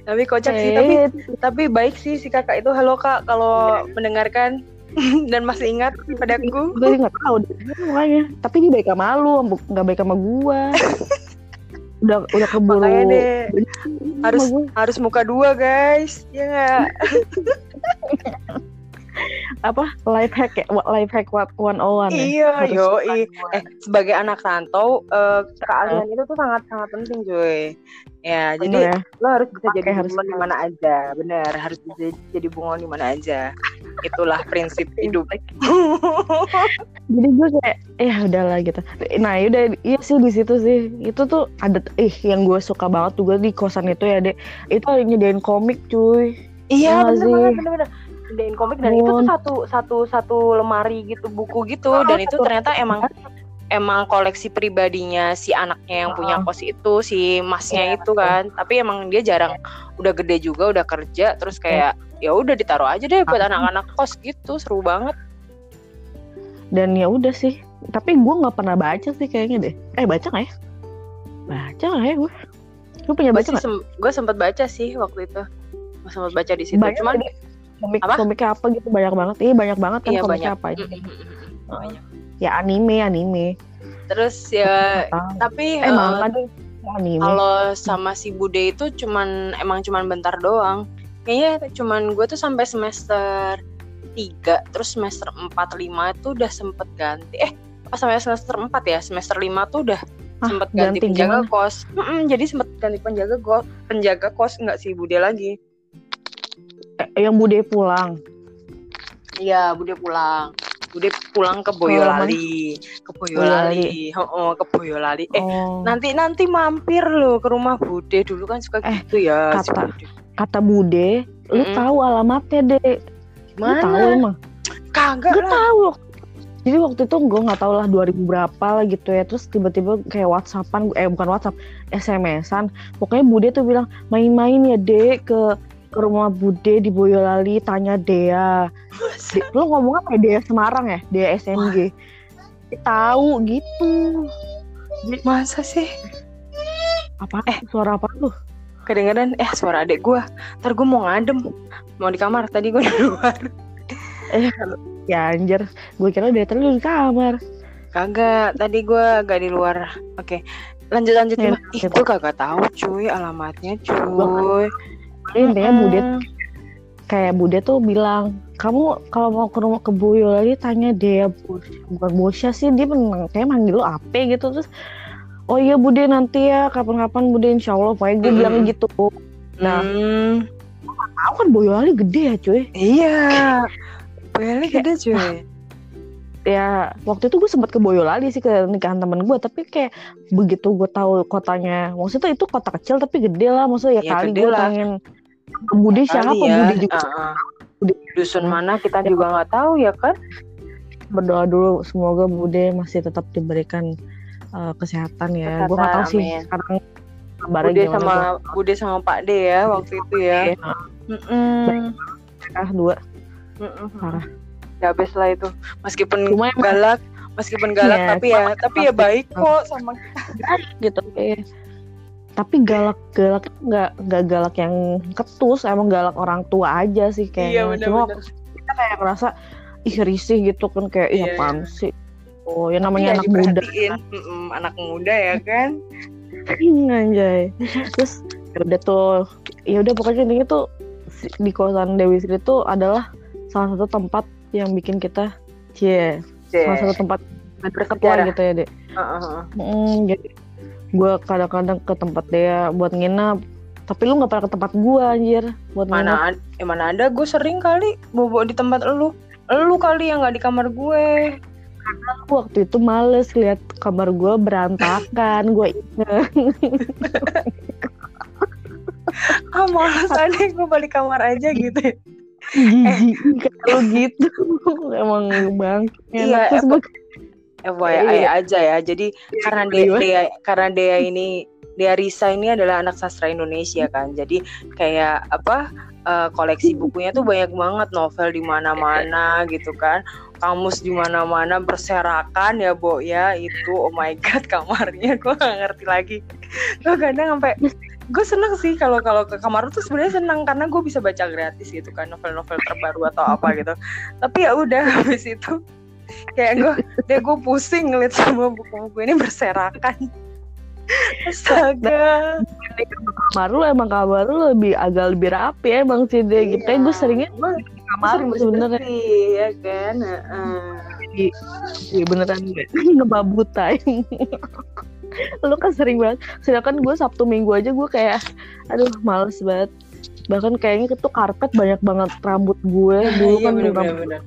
tapi kocak sih tapi tapi baik sih si kakak itu. Halo kak. Kalau mendengarkan dan masih ingat padaku gue nggak tahu deh makanya tapi dia baik sama lu nggak baik sama gua. Udah udah keburu. Makanya deh sama harus harus muka dua guys. Ya nggak? Apa? Life hack ya? Life hack what one on one ya? Iya yo eh sebagai anak rantau eh, keahlian itu tuh sangat sangat penting cuy ya Bener jadi ya. lo harus bisa Pakai, jadi harus bunglon di mana aja bener. Harus bisa jadi bunglon di mana aja. Itulah prinsip hidup. Jadi gue kayak ya udahlah gitu. Nah yaudah iya sih di situ sih. Itu tuh ada ih yang gue suka banget juga di kosan itu ya dek. Itu ada nyediain komik cuy. Iya Iya bener sih. banget bener bener komik dan itu tuh satu satu satu lemari gitu buku gitu. Oh, dan itu ternyata emang emang koleksi pribadinya si anaknya yang punya kos itu si masnya Iya, itu kan. Tapi emang dia jarang udah gede juga udah kerja terus kayak ya udah ditaruh aja deh buat anak-anak kos gitu seru banget. Dan ya udah sih tapi gue nggak pernah baca sih kayaknya deh. Eh baca nggak ya? Baca nggak ya gue gue punya baca nggak? gue sempet baca sih waktu itu. Gue sempet baca di situ Banyak cuman tadi. komik Apa? komiknya apa gitu banyak banget. Iya banyak banget kan Iya, komiknya banyak. apa aja. Mm, mm, mm, mm, banyak. Ya anime anime terus ya tahu. tapi eh eh, manga deh anime Kalau sama si Bude itu cuman emang cuman bentar doang. Kayaknya cuman gue tuh sampai semester 3 terus semester 4 5 itu udah sempet ganti. Eh, pas sampai semester 4 ya, semester 5 tuh udah Ah, sempet ganti, ganti penjaga gimana? kos. Mm-mm, jadi sempet ganti penjaga kos, penjaga kos nggak si Bude lagi. Eh, yang bude pulang Iya, Bude pulang. Bude pulang ke Boyolali, ke Boyolali, oh, ke Boyolali. Eh, oh nanti nanti mampir lo ke rumah Bude dulu kan suka Eh, gitu ya si kata- Bude. kata bude lu Mm-mm. tahu alamatnya deh lu Mana? tahu emang Kagak Gue lah. tahu. Jadi waktu itu gue nggak tahu lah 2000 berapa lah gitu ya. Terus tiba-tiba kayak WhatsAppan, eh bukan WhatsApp, SMS-an. Pokoknya Bude tuh bilang main-main ya dek ke ke rumah Bude di Boyolali tanya Dea. De, lo ngomong apa ya Dea Semarang ya? Dea SMG. Tahu gitu. Masa sih? Apa? Eh. suara apa tuh? Kadang-kadang eh suara adek gua. Ntar gua mau ngadem. Mau di kamar. Tadi gua di luar. Ya anjir, gue kira dia tadi lu di kamar. Kagak. Tadi gua agak di luar. Oke. Lanjut lanjut Ya. Ih, gua kagak tahu cuy alamatnya cuy. Jadi intinya Bude Mm. kayak Bude tuh bilang kamu kalau mau ke rumah ke Boyolali tanya Dea Bos bukan Bosya sih dia menang kayak manggil lo Ape gitu terus oh iya Bude nanti ya kapan-kapan Bude Insya Allah pokoknya gue Mm-mm. bilang gitu Nah. Hmm, tahu kan Boyolali gede ya cuy iya. Boyolali gede cuy. Ya waktu itu gue sempat ke Boyolali sih ke nikahan temen gue tapi kayak begitu gue tahu kotanya maksudnya itu kota kecil tapi gede lah maksudnya ya, Ya, kali gue lah. tanya Bude siapa ya. Bude juga Ah, ah. dusun mana kita juga nggak tahu ya kan berdoa dulu semoga Bude masih tetap diberikan uh, kesehatan ya. Gue nggak tahu sih sekarang Bude sama Bude sama Pak D ya waktu itu ya. Gua- Mm-mm. Ah, dua Mm-mm. parah. Ya habis lah itu Meskipun Cuma galak, meskipun galak Iya, tapi ya tapi ya baik kok sama gitu. Eh, tapi galak-galak nggak nggak galak yang ketus, emang galak orang tua aja sih Iya kayaknya. Cuma benar-benar. kita kayak ngerasa ih risih gitu kan kayak ih Iya, apaan sih. Oh, ya namanya Iya, anak muda. diperhatiin. Mm-mm, anak muda ya kan. Anjay. Terus ya udah tuh, ya udah pokoknya intinya tuh di kawasan Dewi Sri itu adalah salah satu tempat yang bikin kita cie salah satu tempat Bersejarah. gitu ya dek. Heeh. Mm, jadi gue kadang-kadang ke tempat dia buat nginep. Tapi lu nggak pernah ke tempat gue anjir buat. Mana ad- eh, mana ada gue sering kali bobo di tempat lu. Lu kali yang nggak di kamar gue. Waktu itu males lihat kamar gue berantakan. gue inget. Ah malas aja gue balik kamar aja gitu. Jijik kalau gitu. Emang bang. Iya, Terus gue FYI aja ya. Jadi karena dia, Gimana? dia karena dia ini dia Risa ini adalah anak sastra Indonesia kan. Jadi kayak apa eh, koleksi bukunya tuh banyak banget novel di mana-mana gitu kan. Kamus di mana-mana berserakan ya, Bo ya. Itu oh my god kamarnya gue gak ngerti lagi. Gue kadang sampai gue seneng sih kalau kalau ke kamar tuh sebenarnya seneng karena gue bisa baca gratis gitu kan novel-novel terbaru atau apa gitu tapi ya udah habis itu kayak gue deh gue pusing ngeliat semua buku-buku ini berserakan astaga kamar lu emang kamar lu lebih agak lebih rapi emang sih deh gitu. Iya. Gue seringnya Kamar sebenarnya ya kan Heeh. Iya beneran ngebabutain. lu kan sering banget. Sedangkan gue Sabtu Minggu aja gue kayak, aduh males banget. Bahkan kayaknya itu karpet banyak banget rambut gue dulu Iya, kan bener, rambut bener, bener.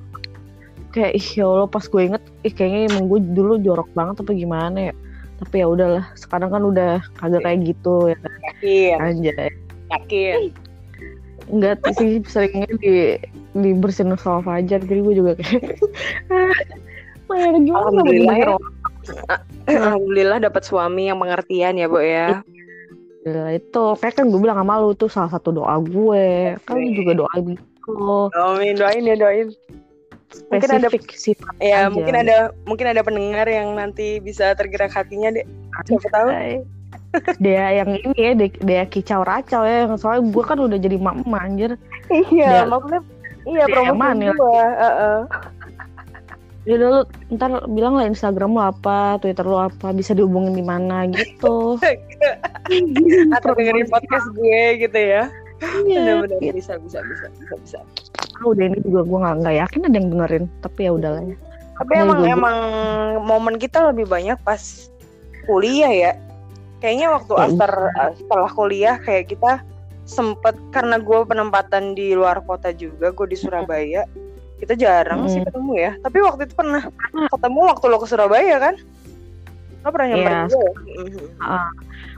kayak ih ya Allah pas gue inget ih kayaknya emang gue dulu jorok banget apa gimana ya tapi ya udahlah sekarang kan udah kagak kayak gitu ya kan yakin anjay yakin enggak sih seringnya di dibersihin sama Fajar jadi gue juga kayak ah, gimana Alhamdulillah ya. alhamdulillah dapat suami yang pengertian ya bu ya. Alhamdulillah, itu. Kayak kan gue bilang sama lu tuh salah satu doa gue. Kan juga doa gitu. Amin doain ya doain. Mungkin ada- sifat ya aja. mungkin ada mungkin ada pendengar yang nanti bisa tergerak hatinya deh siapa tahu. Dia yang ini ya dia, dia kicau racau ya. Soalnya gue kan udah jadi mak emak anjir. Iya maksudnya iya promosi gua heeh. ya udah lu ntar bilang lah Instagram lu apa Twitter lu apa bisa dihubungin di mana gitu. Atau dengerin podcast gue gitu ya. Iya, benar-benar gitu. bisa bisa bisa bisa bisa. Ah, udah ini juga gue nggak nggak yakin ada yang dengerin tapi ya udahlah ya. Tapi emang gua- emang momen kita lebih banyak pas kuliah ya. Kayaknya waktu Ya, after uh, setelah kuliah kayak kita sempet karena gue penempatan di luar kota juga gue di Surabaya kita jarang sih Mm. ketemu ya. Tapi waktu itu pernah ketemu waktu lo ke Surabaya kan? Lo pernah nyamperin Iya, gue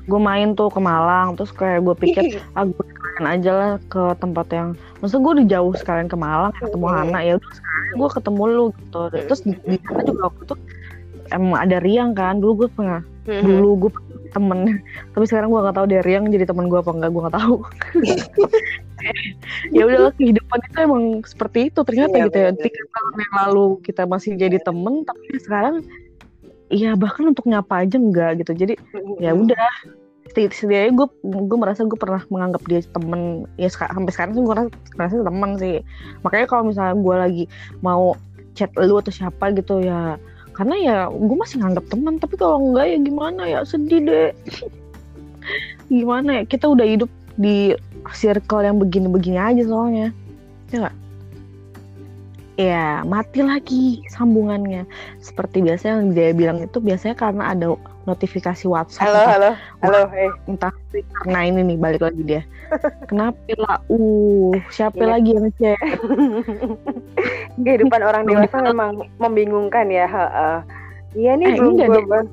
gue main tuh ke Malang terus kayak gue pikir ah gue sekalian aja lah ke tempat yang maksudnya gue udah jauh sekalian ke Malang ketemu Hmm. Hana ya udah sekarang gue ketemu lu gitu. Terus di, di sana juga waktu itu emang ada Riang kan dulu gue pernah Mhm. dulu gue temen. Tapi sekarang gue nggak tahu dia Riang jadi temen gue apa enggak gue nggak tahu. Ya udahlah kehidupan itu emang seperti itu. Ternyata Iya, gitu ya tiga tahun yang lalu kita masih jadi temen tapi sekarang Iya bahkan untuk nyapa aja enggak gitu. Jadi ya udah. Seti- setidaknya gue gue merasa gue pernah menganggap dia temen. Ya sampai sekarang sih gue merasa, merasa temen sih. Makanya kalau misalnya gue lagi mau chat lu atau siapa gitu ya karena ya gue masih nganggap teman tapi kalau enggak ya gimana ya sedih deh. Gimana ya kita udah hidup di circle yang begini-begini aja soalnya. Ya nggak ya mati lagi sambungannya seperti biasa yang dia bilang itu biasanya karena ada notifikasi WhatsApp halo entah halo halo eh entah karena ini nih balik lagi dia kenapa lah uh siapa Iya. lagi yang chat kehidupan orang dewasa memang membingungkan ya heeh. iya nih Eh, belum.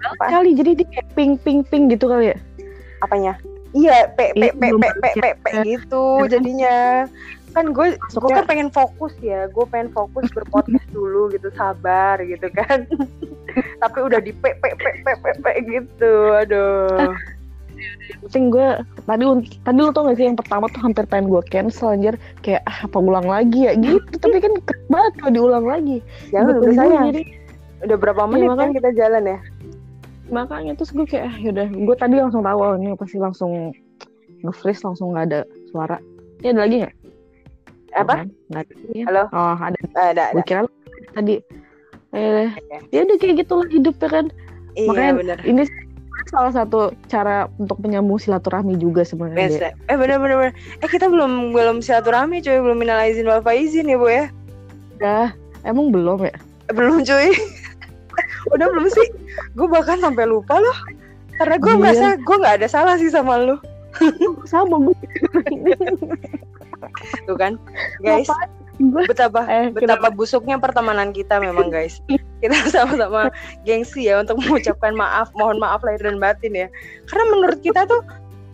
Apa? kali jadi dia kayak ping ping ping gitu kali ya apanya iya pe pe Iya, pe pe pe pe pe baca. gitu jadinya kan gue gue kan pengen fokus ya gue pengen fokus berpodcast dulu gitu sabar gitu kan. Tapi udah di pe pe pe pe pe, pe gitu aduh. Penting gue tadi tadi lu tau gak sih yang pertama tuh hampir pengen gue cancel anjir. Kayak ah, apa ulang lagi ya? Gitu tapi kan banget kalau diulang lagi. Jangan Gua udah tungguin, sayang. jadi. Udah berapa menit kan makanya. kita jalan ya? Makanya terus gue kayak ah, yaudah gue tadi langsung tahu oh, ini pasti langsung nge-freeze langsung nggak ada suara. Ya ada lagi nggak apa kan, nggak ada ya. Halo? oh ada ada ada gue kira tadi eh ya udah kayak gitulah hidup ya kan iya Makanya bener ini salah satu cara untuk menyambung silaturahmi juga sebenarnya. Eh bener bener bener. Eh kita belum belum silaturahmi cuy, belum minal izin wal faizin ya bu ya. udah emang belum ya Eh, belum cuy. Udah belum sih? Gue bahkan sampai lupa loh. Karena gue Iya. merasa gue nggak ada salah sih sama lu. sama gue Tuh kan, guys. gue Betapa Eh, betapa busuknya pertemanan kita memang guys. Kita sama-sama gengsi ya untuk mengucapkan maaf, mohon maaf lahir dan batin ya. Karena menurut kita tuh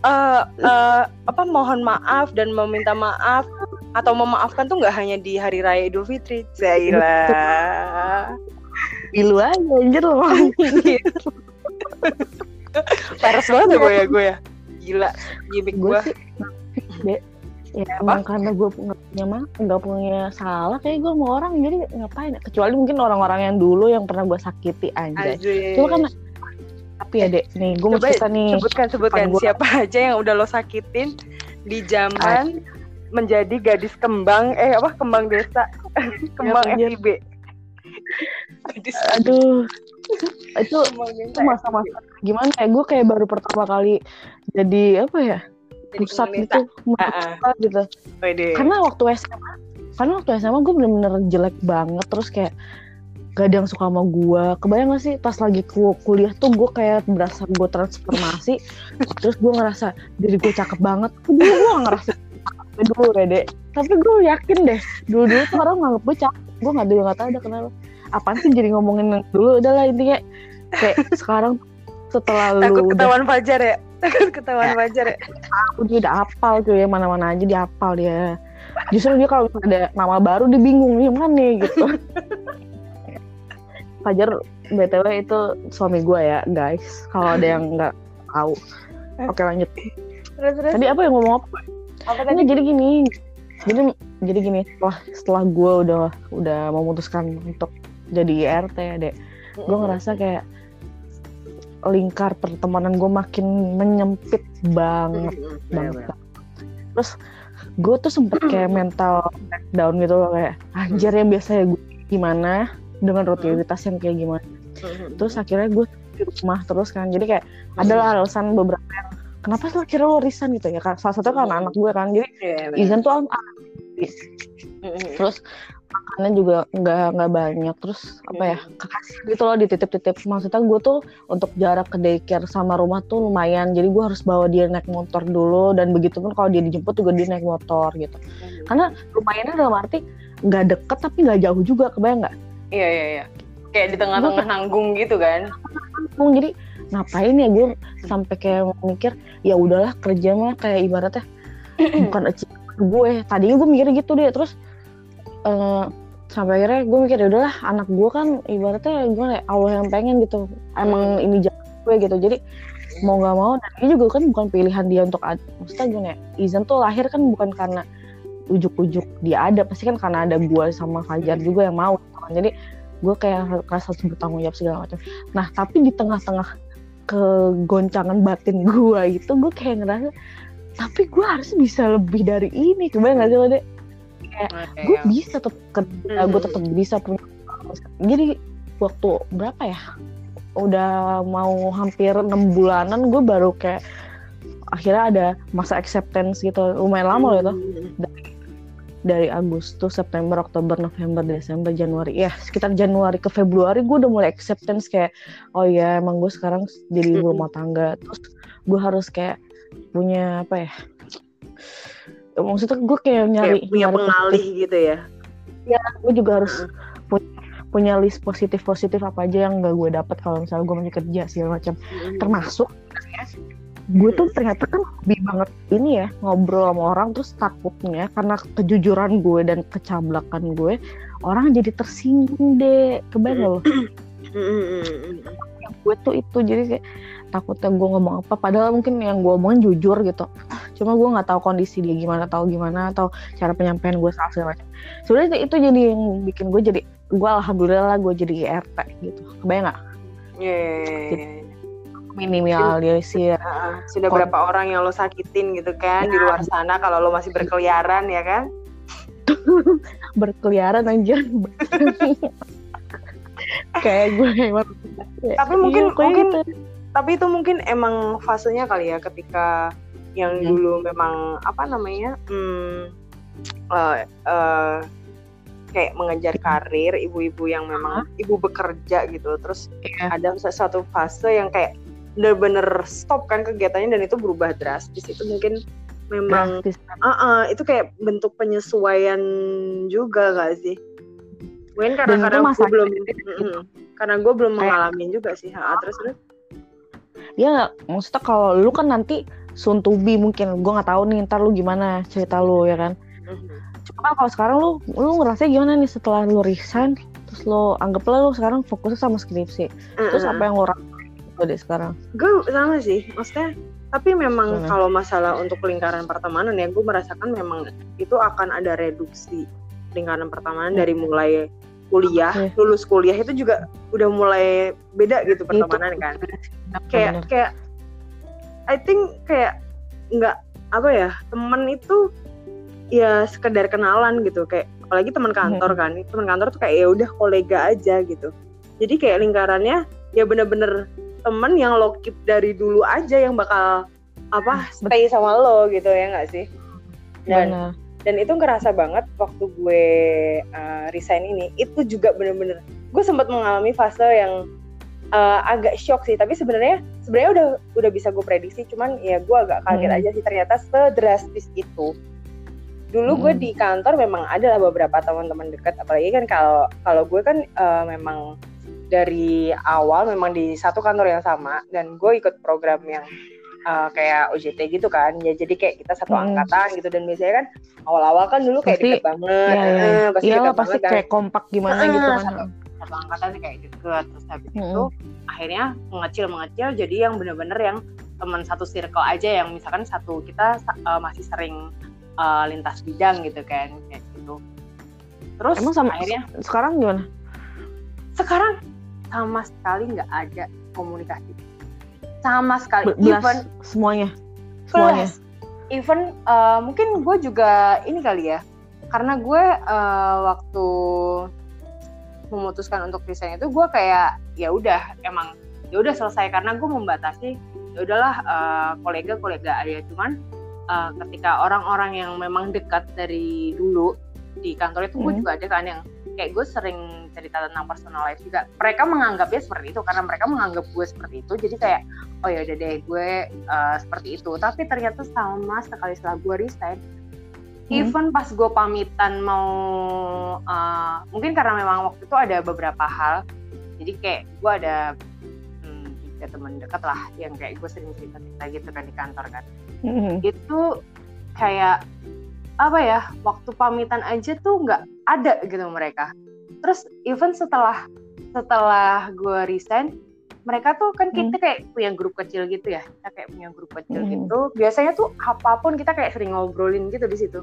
eh eh, apa mohon maaf dan meminta maaf atau memaafkan tuh nggak hanya di hari raya Idul Fitri. Zailah. Pilu aja anjir loh Peres banget ya gue ya gue ya. Gila, gimmick gue gue. sih Dek, ya emang karena gue nggak punya mah nggak punya salah kayak gue sama orang jadi ngapain ya? kecuali mungkin orang-orang yang dulu yang pernah gue sakiti Anjir. itu kan tapi ya dek nih gue mau cerita nih sebutkan sebutkan gua. siapa aja yang udah lo sakitin di zaman menjadi gadis kembang eh apa kembang desa kembang anjir. FIB gadis aduh itu itu masa-masa gimana ya gue kayak baru pertama kali jadi apa ya pusat gitu pusat gitu. Wede. karena waktu SMA karena waktu SMA gue bener-bener jelek banget terus kayak gak ada yang suka sama gue kebayang gak sih pas lagi ku- kuliah tuh gue kayak berasa gue transformasi terus gue ngerasa diri gue cakep banget. Dulu gue gak ngerasa dulu Rede tapi gue yakin deh dulu dulu tuh orang nganggep gue cakep. Gue nggak tahu nggak tahu udah kenapa. Apaan sih jadi ngomongin dulu? Udah lah intinya kayak sekarang setelah takut lu udah ketahuan Fajar ya takut ketahuan Fajar ya. dia udah apal tuh ya mana-mana aja dia apal dia. Justru dia kalau ada nama baru dia bingung nih mana nih gitu. Fajar btw itu suami gue ya guys. Kalau ada yang nggak tahu. Oke lanjut. Terus terus. Tadi apa yang ngomong apa? Apa tadi? Nggak, jadi gini. Jadi jadi gini setelah setelah gue udah udah memutuskan untuk jadi IRT ya dek gue ngerasa kayak lingkar pertemanan gue makin menyempit banget banget. Terus gue tuh sempet kayak mental down gitu loh kayak anjir yang biasa ya gue gimana? Dengan rutinitas yang kayak gimana? Terus akhirnya gue di rumah terus kan jadi kayak adalah alasan beberapa yang kenapa sih akhirnya lo resign? gitu ya salah satu kan anak gue kan jadi Izan tuh anak terus makannya juga nggak nggak banyak. Terus apa ya kekasih gitu loh dititip-titip. Maksudnya gue tuh untuk jarak ke daycare sama rumah tuh lumayan. Jadi gue harus bawa dia naik motor dulu. Dan begitu pun kalau dia dijemput juga dia naik motor gitu. Karena lumayannya dalam arti nggak deket tapi nggak jauh juga kebayang nggak? Iya iya iya. Kayak di tengah-tengah nanggung gitu kan. Ngomong, jadi ngapain ya gue sampai kayak mikir ya udahlah kerja mah kayak ibaratnya bukan achievement gue. Tadinya gue mikir gitu deh. Terus eh, sampai akhirnya gue mikir ya udahlah anak gue kan ibaratnya gue kayak Allah yang pengen gitu. Emang ini jalan gue gitu. Jadi mau nggak mau dan ini juga kan bukan pilihan dia untuk ad- maksudnya gue kayak Izan tuh lahir kan bukan karena ujuk-ujuk dia ada pasti kan karena ada gue sama Fajar juga yang mau gitu kan. jadi gue kayak rasa bertanggung jawab segala macam. Nah tapi di tengah-tengah kegoncangan batin gue gitu gue kayak ngerasa tapi gue harus bisa lebih dari ini. Kebayang gak sih lo deh gue bisa tetap kerja gue tetap bisa punya jadi waktu berapa ya? Udah mau hampir enam bulanan gue baru kayak akhirnya ada masa acceptance gitu. Lumayan lama loh itu. Dari Agustus, September, Oktober, November, Desember, Januari. Ya, sekitar Januari ke Februari gue udah mulai acceptance kayak oh ya emang gue sekarang jadi ibu rumah tangga. Terus gue harus kayak punya apa ya? Ya, Maksudnya gue kayak nyari kayak punya nyari pengalih gitu ya? Gue juga harus punya, punya list positif positif apa aja yang gak gue dapat kalau misalnya gue masih kerja segala macam. Termasuk gue tuh ternyata kan hobi banget ini ya ngobrol sama orang terus takutnya karena kejujuran gue dan kecablakan gue orang jadi tersinggung deh. Kebayang loh yang gue tuh itu jadi kayak takutnya gue ngomong apa padahal mungkin yang gue omongin jujur gitu. Cuma gue nggak tahu kondisi dia gimana tahu gimana atau cara penyampaian gue salah segala macam. Sebenarnya itu jadi yang bikin gue jadi gue alhamdulillah gue jadi IRT gitu. Kebayang nggak? Yeah. minimalisir Ah, sudah Kon- berapa orang yang lo sakitin gitu kan di luar sana kalau lo masih berkeliaran ya kan? berkeliaran aja kayak gue hewan Tapi mungkin- Iya, mungkin gitu. Tapi itu mungkin emang fasenya kali ya ketika yang Hmm. dulu memang apa namanya? Hmm, eh, eh, kayak mengejar karir ibu-ibu yang memang ibu bekerja gitu terus Iya. ada satu fase yang kayak bener-bener stop kan kegiatannya dan itu berubah drastis itu mungkin memang drastis Ah, ah, itu kayak bentuk penyesuaian juga gak sih? Mungkin karena karena gue belum, gitu. Mm-mm. karena gue belum mengalami juga sih. Ha, terus terus. Ya nggak maksudnya kalau lu kan nanti soon to be mungkin gue nggak tahu nih ntar lu gimana cerita lu ya kan cuma kalau sekarang lu lu ngerasa gimana nih setelah lu resign terus lu anggaplah lu sekarang fokusnya sama skripsi terus apa yang lu rasain gitu deh sekarang Gue sama sih, maksudnya. Tapi memang kalau masalah untuk lingkaran pertemanan ya, gue merasakan memang itu akan ada reduksi lingkaran pertemanan Hmm. dari mulai kuliah, lulus kuliah itu juga udah mulai beda gitu pertemanan kan. Kayak Bener. kayak I think kayak nggak apa ya teman itu ya sekedar kenalan gitu. Kayak apalagi teman kantor kan. Teman kantor tuh kayak ya udah kolega aja gitu. Jadi kayak lingkarannya ya bener-bener teman yang lo keep dari dulu aja yang bakal apa stay sama lo gitu ya nggak sih? Dan Bener. dan itu ngerasa banget waktu gue uh, resign ini. Itu juga bener-bener gue sempat mengalami fase yang uh, agak shock sih tapi sebenarnya sebenarnya udah udah bisa gue prediksi cuman ya gue agak kaget Hmm. aja sih ternyata sedrastis itu dulu gue Hmm. di kantor memang ada lah beberapa teman-teman dekat apalagi kan kalau kalau gue kan uh, memang dari awal memang di satu kantor yang sama dan gue ikut program yang uh, kayak OJT gitu kan ya jadi kayak kita satu Hmm. angkatan gitu dan biasanya kan awal-awal kan dulu kayak Pasti- deket banget Iya, iya. eh, pasti Iyalah deket pasti banget kan kayak kompak gimana Ah, gitu kan. satu- satu angkatan kayak deket terus habis Mm-mm. itu akhirnya mengecil mengecil jadi yang bener-bener yang teman satu circle aja yang misalkan satu kita uh, masih sering uh, lintas bidang gitu kan kayak gitu terus Emang sama akhirnya sekarang gimana? sekarang sama sekali nggak ada komunikasi sama sekali Be- belas even semuanya. Semuanya. Plus, even uh, mungkin gue juga ini kali ya karena gue uh, waktu memutuskan untuk resign itu gue kayak ya udah emang ya udah selesai. Karena gue membatasi ya udahlah uh, kolega kolega aja. Cuman uh, ketika orang-orang yang memang dekat dari dulu di kantor itu gue Hmm. juga ada kan yang kayak gue sering cerita tentang personal life juga. Mereka menganggapnya seperti itu karena mereka menganggap gue seperti itu. Jadi kayak oh ya udah deh gue uh, seperti itu. Tapi ternyata sama sekali setelah gue resign Hmm. even pas gue pamitan mau uh, mungkin karena memang waktu itu ada beberapa hal jadi kayak gue ada hmm, tiga teman dekat lah yang kayak gue sering cerita cerita gitu kan di kantor kan Mm-mm. itu kayak apa ya waktu pamitan aja tuh nggak ada gitu mereka terus even setelah setelah gue resign mereka tuh kan kita kayak punya grup kecil gitu ya kita kayak punya grup kecil Hmm. gitu. Biasanya tuh apa pun kita kayak sering ngobrolin gitu di situ.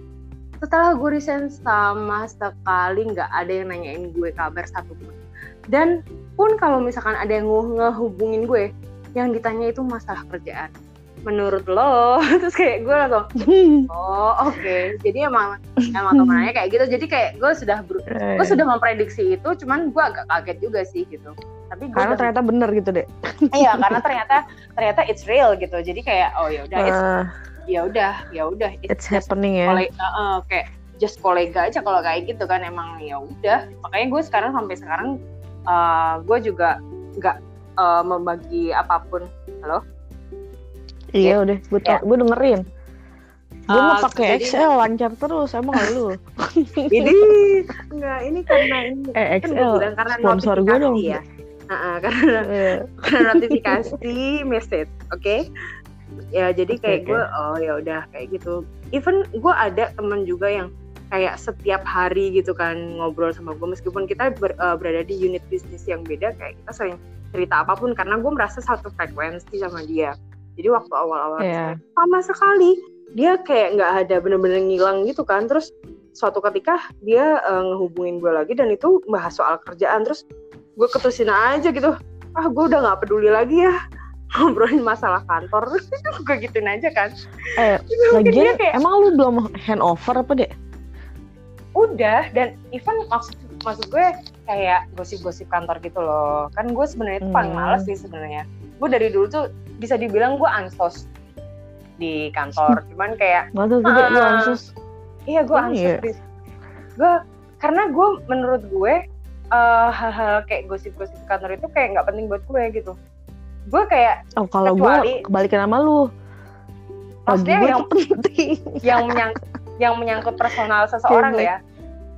Setelah gue resign sama sekali nggak ada yang nanyain gue kabar satupun. Dan pun kalau misalkan ada yang nge- ngehubungin gue yang ditanya itu masalah kerjaan. Menurut lo terus kayak gue langsung oh oke. Jadi emang emang temenannya kayak gitu. Jadi kayak gue sudah gue sudah memprediksi itu cuman gue agak kaget juga sih gitu tapi gue karena ternyata bener gitu deh. iya karena ternyata ternyata it's real gitu jadi kayak oh ya udah it's Uh, ya udah ya udah it's just happening ya. kole- uh, uh, kayak just kolega aja kalau kayak gitu kan emang ya udah makanya gue sekarang sampai sekarang uh, gue juga nggak uh, membagi apa pun Iya udah, gue Ya. gue dengerin. Gue Uh, mau pakai jadi- Excel lancar terus, emang lu? ini enggak ini karena ini Eh kan gue bilang karena sponsor gue dong. ya Uh, uh, karena Eh, karena notifikasi message oke? Ya jadi kayak Oke, gue oh ya udah kayak gitu. Even gue ada temen juga yang kayak setiap hari gitu kan ngobrol sama gue meskipun kita ber- eh, berada di unit bisnis yang beda kayak kita sering cerita apa pun karena gue merasa satu frekuensi sama dia. Jadi waktu awal-awal Iya. sama sekali. Dia kayak nggak ada bener-bener ngilang gitu kan. Terus suatu ketika dia eh, ngehubungin gue lagi dan itu bahas soal kerjaan. Terus gue ketusin aja gitu ah gue udah nggak peduli lagi ya ngobrolin masalah kantor gue gituin aja kan Eh, lagian kayak emang lu belum handover apa deh? udah dan even maksud maksud gue kayak gosip-gosip kantor gitu loh kan gue sebenarnya itu paling Hmm. males sih sebenarnya gue dari dulu tuh bisa dibilang gue ansos di kantor cuman kayak Masa lu Ah. ansus? Iya gue ansos iya. Gue karena gue menurut gue eh, hal-hal kayak gosip-gosip kantor itu kayak nggak penting buat gue gitu. Gue kayak Oh kalau gue Kecuali- kebalikan sama lu. Maksudnya gue yang- penting. yang menyang yang menyangkut personal seseorang ya,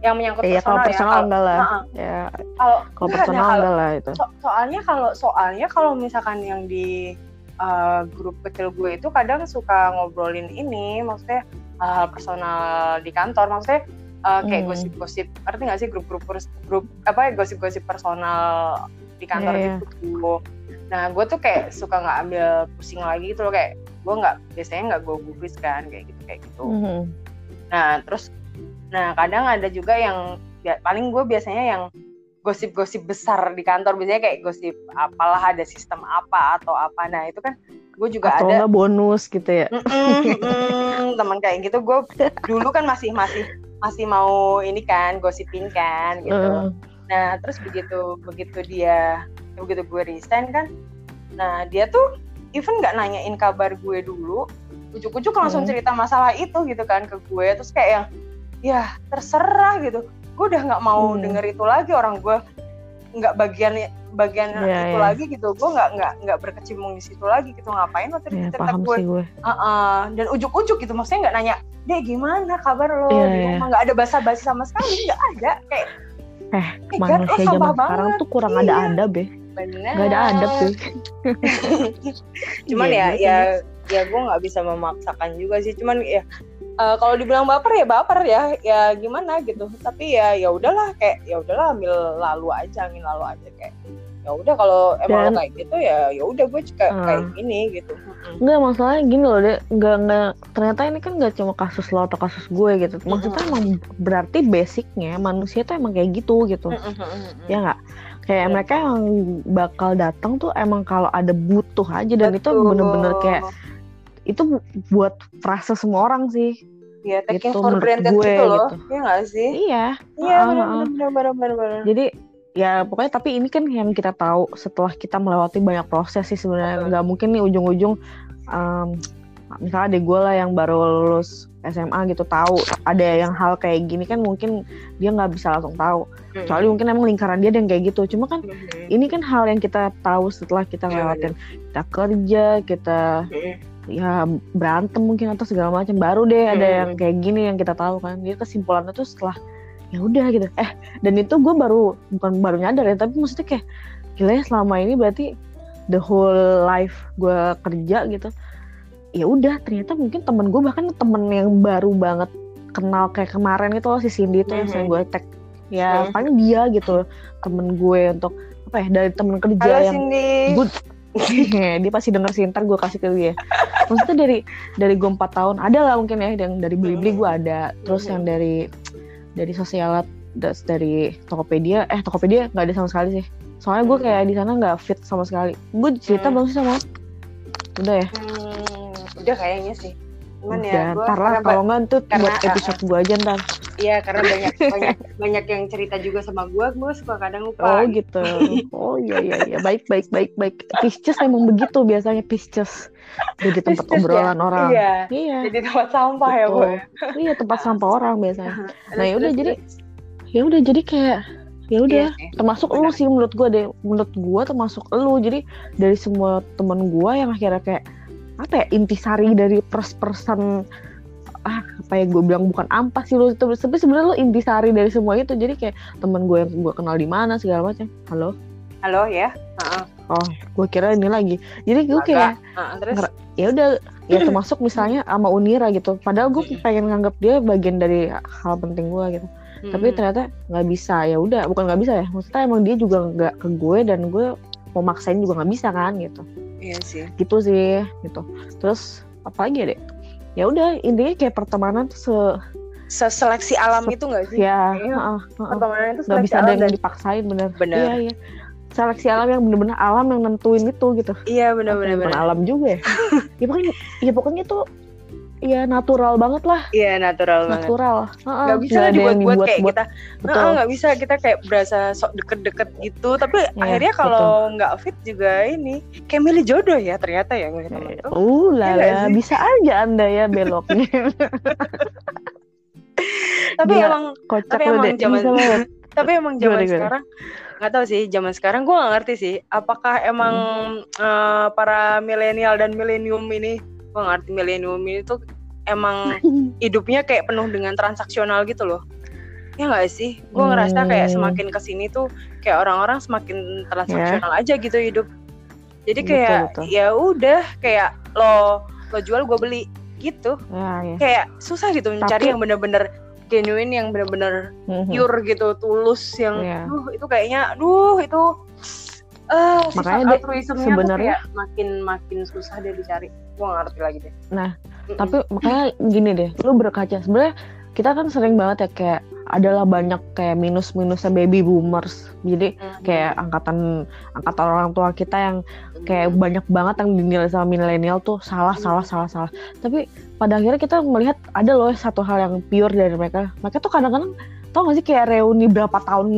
yang menyangkut Iya kalau personal, personal ya. enggak lah. Heeh. Ya Kalau kalau personal nah, kalau- enggak lah itu. so- soalnya kalau soalnya kalau misalkan yang di eh, grup kecil gue itu kadang suka ngobrolin ini, maksudnya hal personal di kantor, maksudnya eh, kayak Hmm. gosip-gosip, ngerti nggak sih grup-grup grup apa ya gosip-gosip personal di kantor Iya, iya. gitu. Nah gue tuh kayak suka nggak ambil pusing lagi gitu loh kayak gue nggak biasanya nggak gue gubris kan kayak gitu kayak gitu. Mhm. Nah, terus nah kadang ada juga yang ya, paling gue biasanya yang gosip-gosip besar di kantor biasanya kayak gosip apalah ada sistem apa atau apa. Nah, itu kan gue juga Atau ada bonus gitu ya. Mm-mm, mm, teman kayak gitu gue dulu kan masih masih masih mau ini kan gosipin kan gitu. Eh, Nah, terus begitu begitu dia begitu gue resign kan, nah dia tuh even nggak nanyain kabar gue dulu, ujuk-ujuk langsung Hmm. cerita masalah itu gitu kan ke gue, terus kayak yang ya terserah gitu, gue udah nggak mau Hmm. denger itu lagi orang gue nggak bagian bagian Iya, itu iya. lagi gitu, gue nggak nggak nggak berkecimpung di situ lagi gitu ngapain lo ya cerita paham gue, gue. Heeh, dan ujuk-ujuk gitu, maksudnya nggak nanya, deh gimana kabar lo Iya, di iya. rumah nggak ada basa-basi sama sekali, nggak ada kayak Eh, "Eh, lo Manusia sampah zaman sekarang banget." tuh kurang ada Iya. adab ya. Bener. Gak ada adab sih. cuman Iya, ya ya ya gue nggak bisa memaksakan juga sih cuman ya eh, kalau dibilang baper ya baper ya ya gimana gitu tapi ya ya udahlah kayak ya udahlah ambil lalu aja angin lalu aja kayak ya udah kalau emang lo Dan- kayak gitu ya ya udah gue juga Hmm. kayak gini gitu Mm-mm. Enggak masalahnya gini loh deh, enggak enggak ternyata ini kan enggak cuma kasus lo atau kasus gue gitu. Maksudnya Mm-mm. emang berarti basicnya manusia tuh emang kayak gitu gitu. Mm-mm. Ya nggak? Kayak mereka emang bakal datang tuh emang kalau ada butuh aja dan itu Betul. bener-bener kayak itu bu- buat frase semua orang sih. ya taking gitu for granted gue, gitu loh gitu. ya nggak sih Iya. iya Ah, benar ah. benar benar benar benar Jadi ya pokoknya tapi ini kan yang kita tahu setelah kita melewati banyak proses sih sebenarnya nggak mungkin nih ujung-ujung um, misalnya ada gue lah yang baru lulus SMA gitu tahu ada yang hal kayak gini kan mungkin dia nggak bisa langsung tahu kecuali mungkin emang lingkaran dia yang kayak gitu cuma kan Mhm. ini kan hal yang kita tahu setelah kita Iya, ngelewatin kita kerja kita Mhm. Ya berantem mungkin atau segala macam baru deh ada Hmm. yang kayak gini yang kita tahu kan jadi kesimpulannya tuh setelah ya udah gitu eh dan itu gue baru bukan baru nyadar ya tapi maksudnya kayak gila ya selama ini berarti the whole life gue kerja gitu ya udah ternyata mungkin temen gue bahkan temen yang baru banget kenal kayak kemarin gitu loh si Cindy itu yang Mhm. sering gue tag ya Mhm. paling dia gitu temen gue untuk apa ya dari temen kerja halo yang Cindy gue dia pasti denger sih ntar gue kasih ke dia. Maksudnya dari dari gue empat tahun ada lah mungkin ya yang dari beli beli gue ada. Terus yang dari dari sosialat dari Tokopedia eh Tokopedia nggak ada sama sekali sih. Soalnya gue kayak di sana nggak fit sama sekali. Gue cerita Mhm. belum sih sama udah ya? Hmm, udah kayaknya sih. Cuman udah ya ntar lah kalau nggak tuh buat episode gue aja ntar Iya karena banyak banyak banyak yang cerita juga sama gue, gue suka kadang oh lupa. gitu oh iya iya iya baik baik baik baik Pisces emang begitu biasanya Pisces jadi tempat Pisces ya? obrolan orang Iya. iya Jadi tempat sampah ya Betul. boy. iya tempat sampah orang biasanya Nah, yaudah, terus, jadi- ya udah jadi kayak ya udah Iya termasuk lu benar. sih menurut gua deh menurut gua termasuk lu jadi dari semua temen gua yang akhirnya kayak apa ya intisari dari first person ah apa ya gue bilang bukan ampas sih lu itu tapi sebenarnya lu intisari dari semua itu. Jadi kayak temen gue yang gue kenal di mana segala macam. Halo? Halo ya. Heeh. oh gue kira ini lagi. Jadi gue kayak Ah, terus? ya udah ya termasuk misalnya sama Unira gitu. Padahal gue pengen nganggap dia bagian dari hal penting gue gitu. Tapi Mm-mm. ternyata nggak bisa. Ya udah bukan nggak bisa ya. Maksudnya emang dia juga nggak ke gue dan gue mau maksain juga nggak bisa kan gitu. Iya sih. Gitu sih gitu. Terus apa lagi ya deh ya udah intinya kayak pertemanan tuh se seleksi alam Se- itu nggak sih? ya heeh, heeh. pertemanan itu nggak bisa ada yang dan dipaksain bener. Bener. iya iya. Seleksi alam yang bener-bener alam yang nentuin itu gitu. Iya benar alam juga ya. Ya pokoknya ya pokoknya itu ya natural banget lah. Iya natural banget. Natural. Nggak bisa lah yang dibuat-buat kayak dibuat-buat. kita. Betul. Nah, nggak bisa kita kayak berasa sok deket-deket gitu. Tapi Iya, akhirnya kalau nggak fit juga ini kayak milih jodoh ya ternyata ya tuh Uh Iya lala, sih? bisa aja anda ya beloknya. tapi Gila, emang Kocak tapi emang deh, zaman tapi emang zaman gimana? sekarang nggak tahu sih zaman sekarang gue nggak ngerti sih apakah emang eh, para milenial dan milenium ini gue ngerti milenium ini tuh emang hidupnya kayak penuh dengan transaksional gitu loh ya nggak sih gue ngerasa kayak Hmm. semakin ke sini tuh kayak orang-orang semakin transaksional aja gitu hidup jadi kayak ya udah kayak lo lo jual gue beli gitu Ya, ya. kayak susah gitu mencari Tapi- yang bener-bener genuine yang bener-bener Mhm. pure gitu tulus yang Iya. duh itu kayaknya duh itu sifat Makanya deh, sebenarnya- makin makin susah deh dicari gue ngerti lagi deh Nah, Mm-mm. Tapi makanya gini deh, lu berkaca sebenarnya kita kan sering banget ya kayak adalah banyak kayak minus-minusnya baby boomers. Jadi Mm-mm. kayak angkatan angkatan orang tua kita yang kayak banyak banget yang dinilai sama milenial tuh salah salah salah salah tapi pada akhirnya kita melihat ada loh satu hal yang pure dari mereka mereka tuh kadang-kadang tau gak sih kayak reuni berapa tahun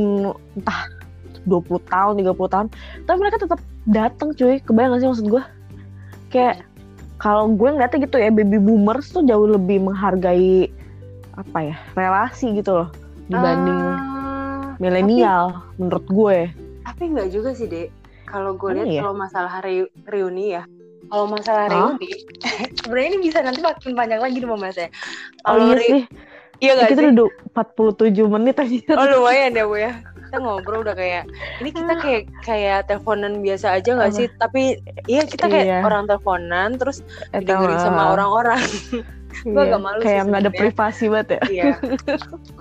entah 20 tahun 30 tahun. Tapi mereka tetap datang cuy. Kebayang gak sih maksud gue kayak kalau gue ngeliatnya gitu ya baby boomers tuh jauh lebih menghargai apa ya relasi gitu loh dibanding Ah, milenial menurut gue tapi nggak juga sih dek. Kalau gue lihat iya? kalau masalah reu- reuni ya. Kalau masalah Hah? reuni sebenarnya ini bisa nanti makin panjang lagi nih pembahasannya oh Kalau iya re- sih. Iya nggak kita sih? udah 47 menit aja. Oh lumayan ya bu ya. Kita ngobrol udah kayak ini kita kayak kayak teleponan biasa aja nggak sih? Tapi iya kita kayak Iya. orang teleponan terus Eh, dengerin sama ah. orang-orang. Gua Iya, agak malu sih kayak nggak ada privasi banget ya Iya.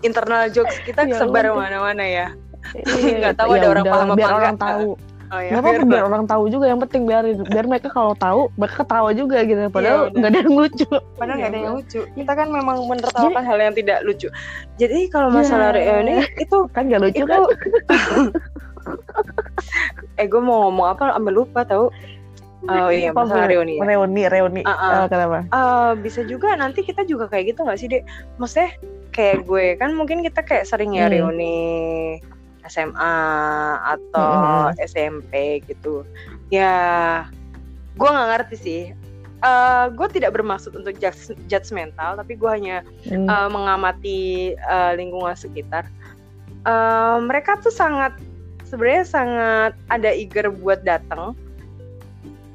Internal jokes kita Ya sebar mana-mana ya. Iya, Nggak tahu ya ada orang paham apa biar orang enggak. tahu Oh nggak ya. apa-apa biar orang tahu juga yang penting biarin biar mereka kalau tahu mereka ketawa juga gitu padahal benar. nggak ada yang lucu Padahal nggak ada Ya yang Allah. lucu. Kita kan memang menertawakan hal yang tidak lucu. Jadi kalau masalah Ya. reuni itu kan nggak lucu itu kan eh gue mau ngomong apa ambil lupa tahu. Oh iya Apa, masalah reuni. ya. reuni reuni Ah, ah. Eh, kenapa Eh, bisa juga nanti kita juga kayak gitu nggak sih dek? Maksudnya kayak gue kan mungkin kita kayak sering ya Hmm. reuni SMA atau Hmm. SMP gitu. Ya, gue nggak ngerti sih. Eh, gue tidak bermaksud untuk judge, judgmental, tapi gue hanya Hmm. eh, mengamati eh, lingkungan sekitar. Eh, mereka tuh sangat sebenarnya sangat ada eager buat datang.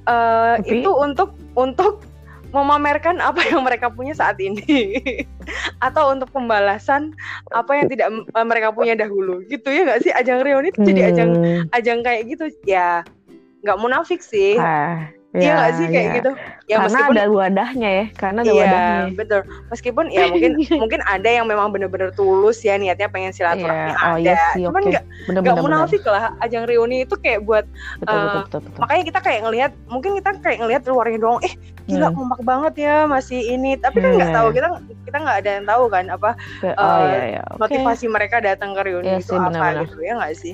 Tapi- itu untuk untuk memamerkan apa yang mereka punya saat ini. Atau untuk pembalasan apa yang tidak eh, mereka punya dahulu. Gitu ya nggak sih? Ajang reuni itu jadi ajang Hmm. ajang kayak gitu. Ya nggak munafik sih. Ah, iya ya, sih kayak ya. gitu ya karena meskipun ada wadahnya ya karena ada Iya wadahnya betul meskipun ya mungkin mungkin ada yang memang bener-bener tulus ya niatnya pengen silaturahmi Iya, oh ada iya sih, cuman oke. nggak bener nggak bener bener munafik lah ajang reuni itu kayak buat betul, eh, betul betul betul makanya kita kayak ngelihat mungkin kita kayak ngelihat luarnya doang eh gila Hmm. kompak banget ya masih ini tapi kan nggak Hmm. tahu kita kita nggak ada yang tahu kan apa oh eh, iya iya oke. motivasi mereka datang ke reuni Iya itu sih, apa benar-benar. gitu ya nggak sih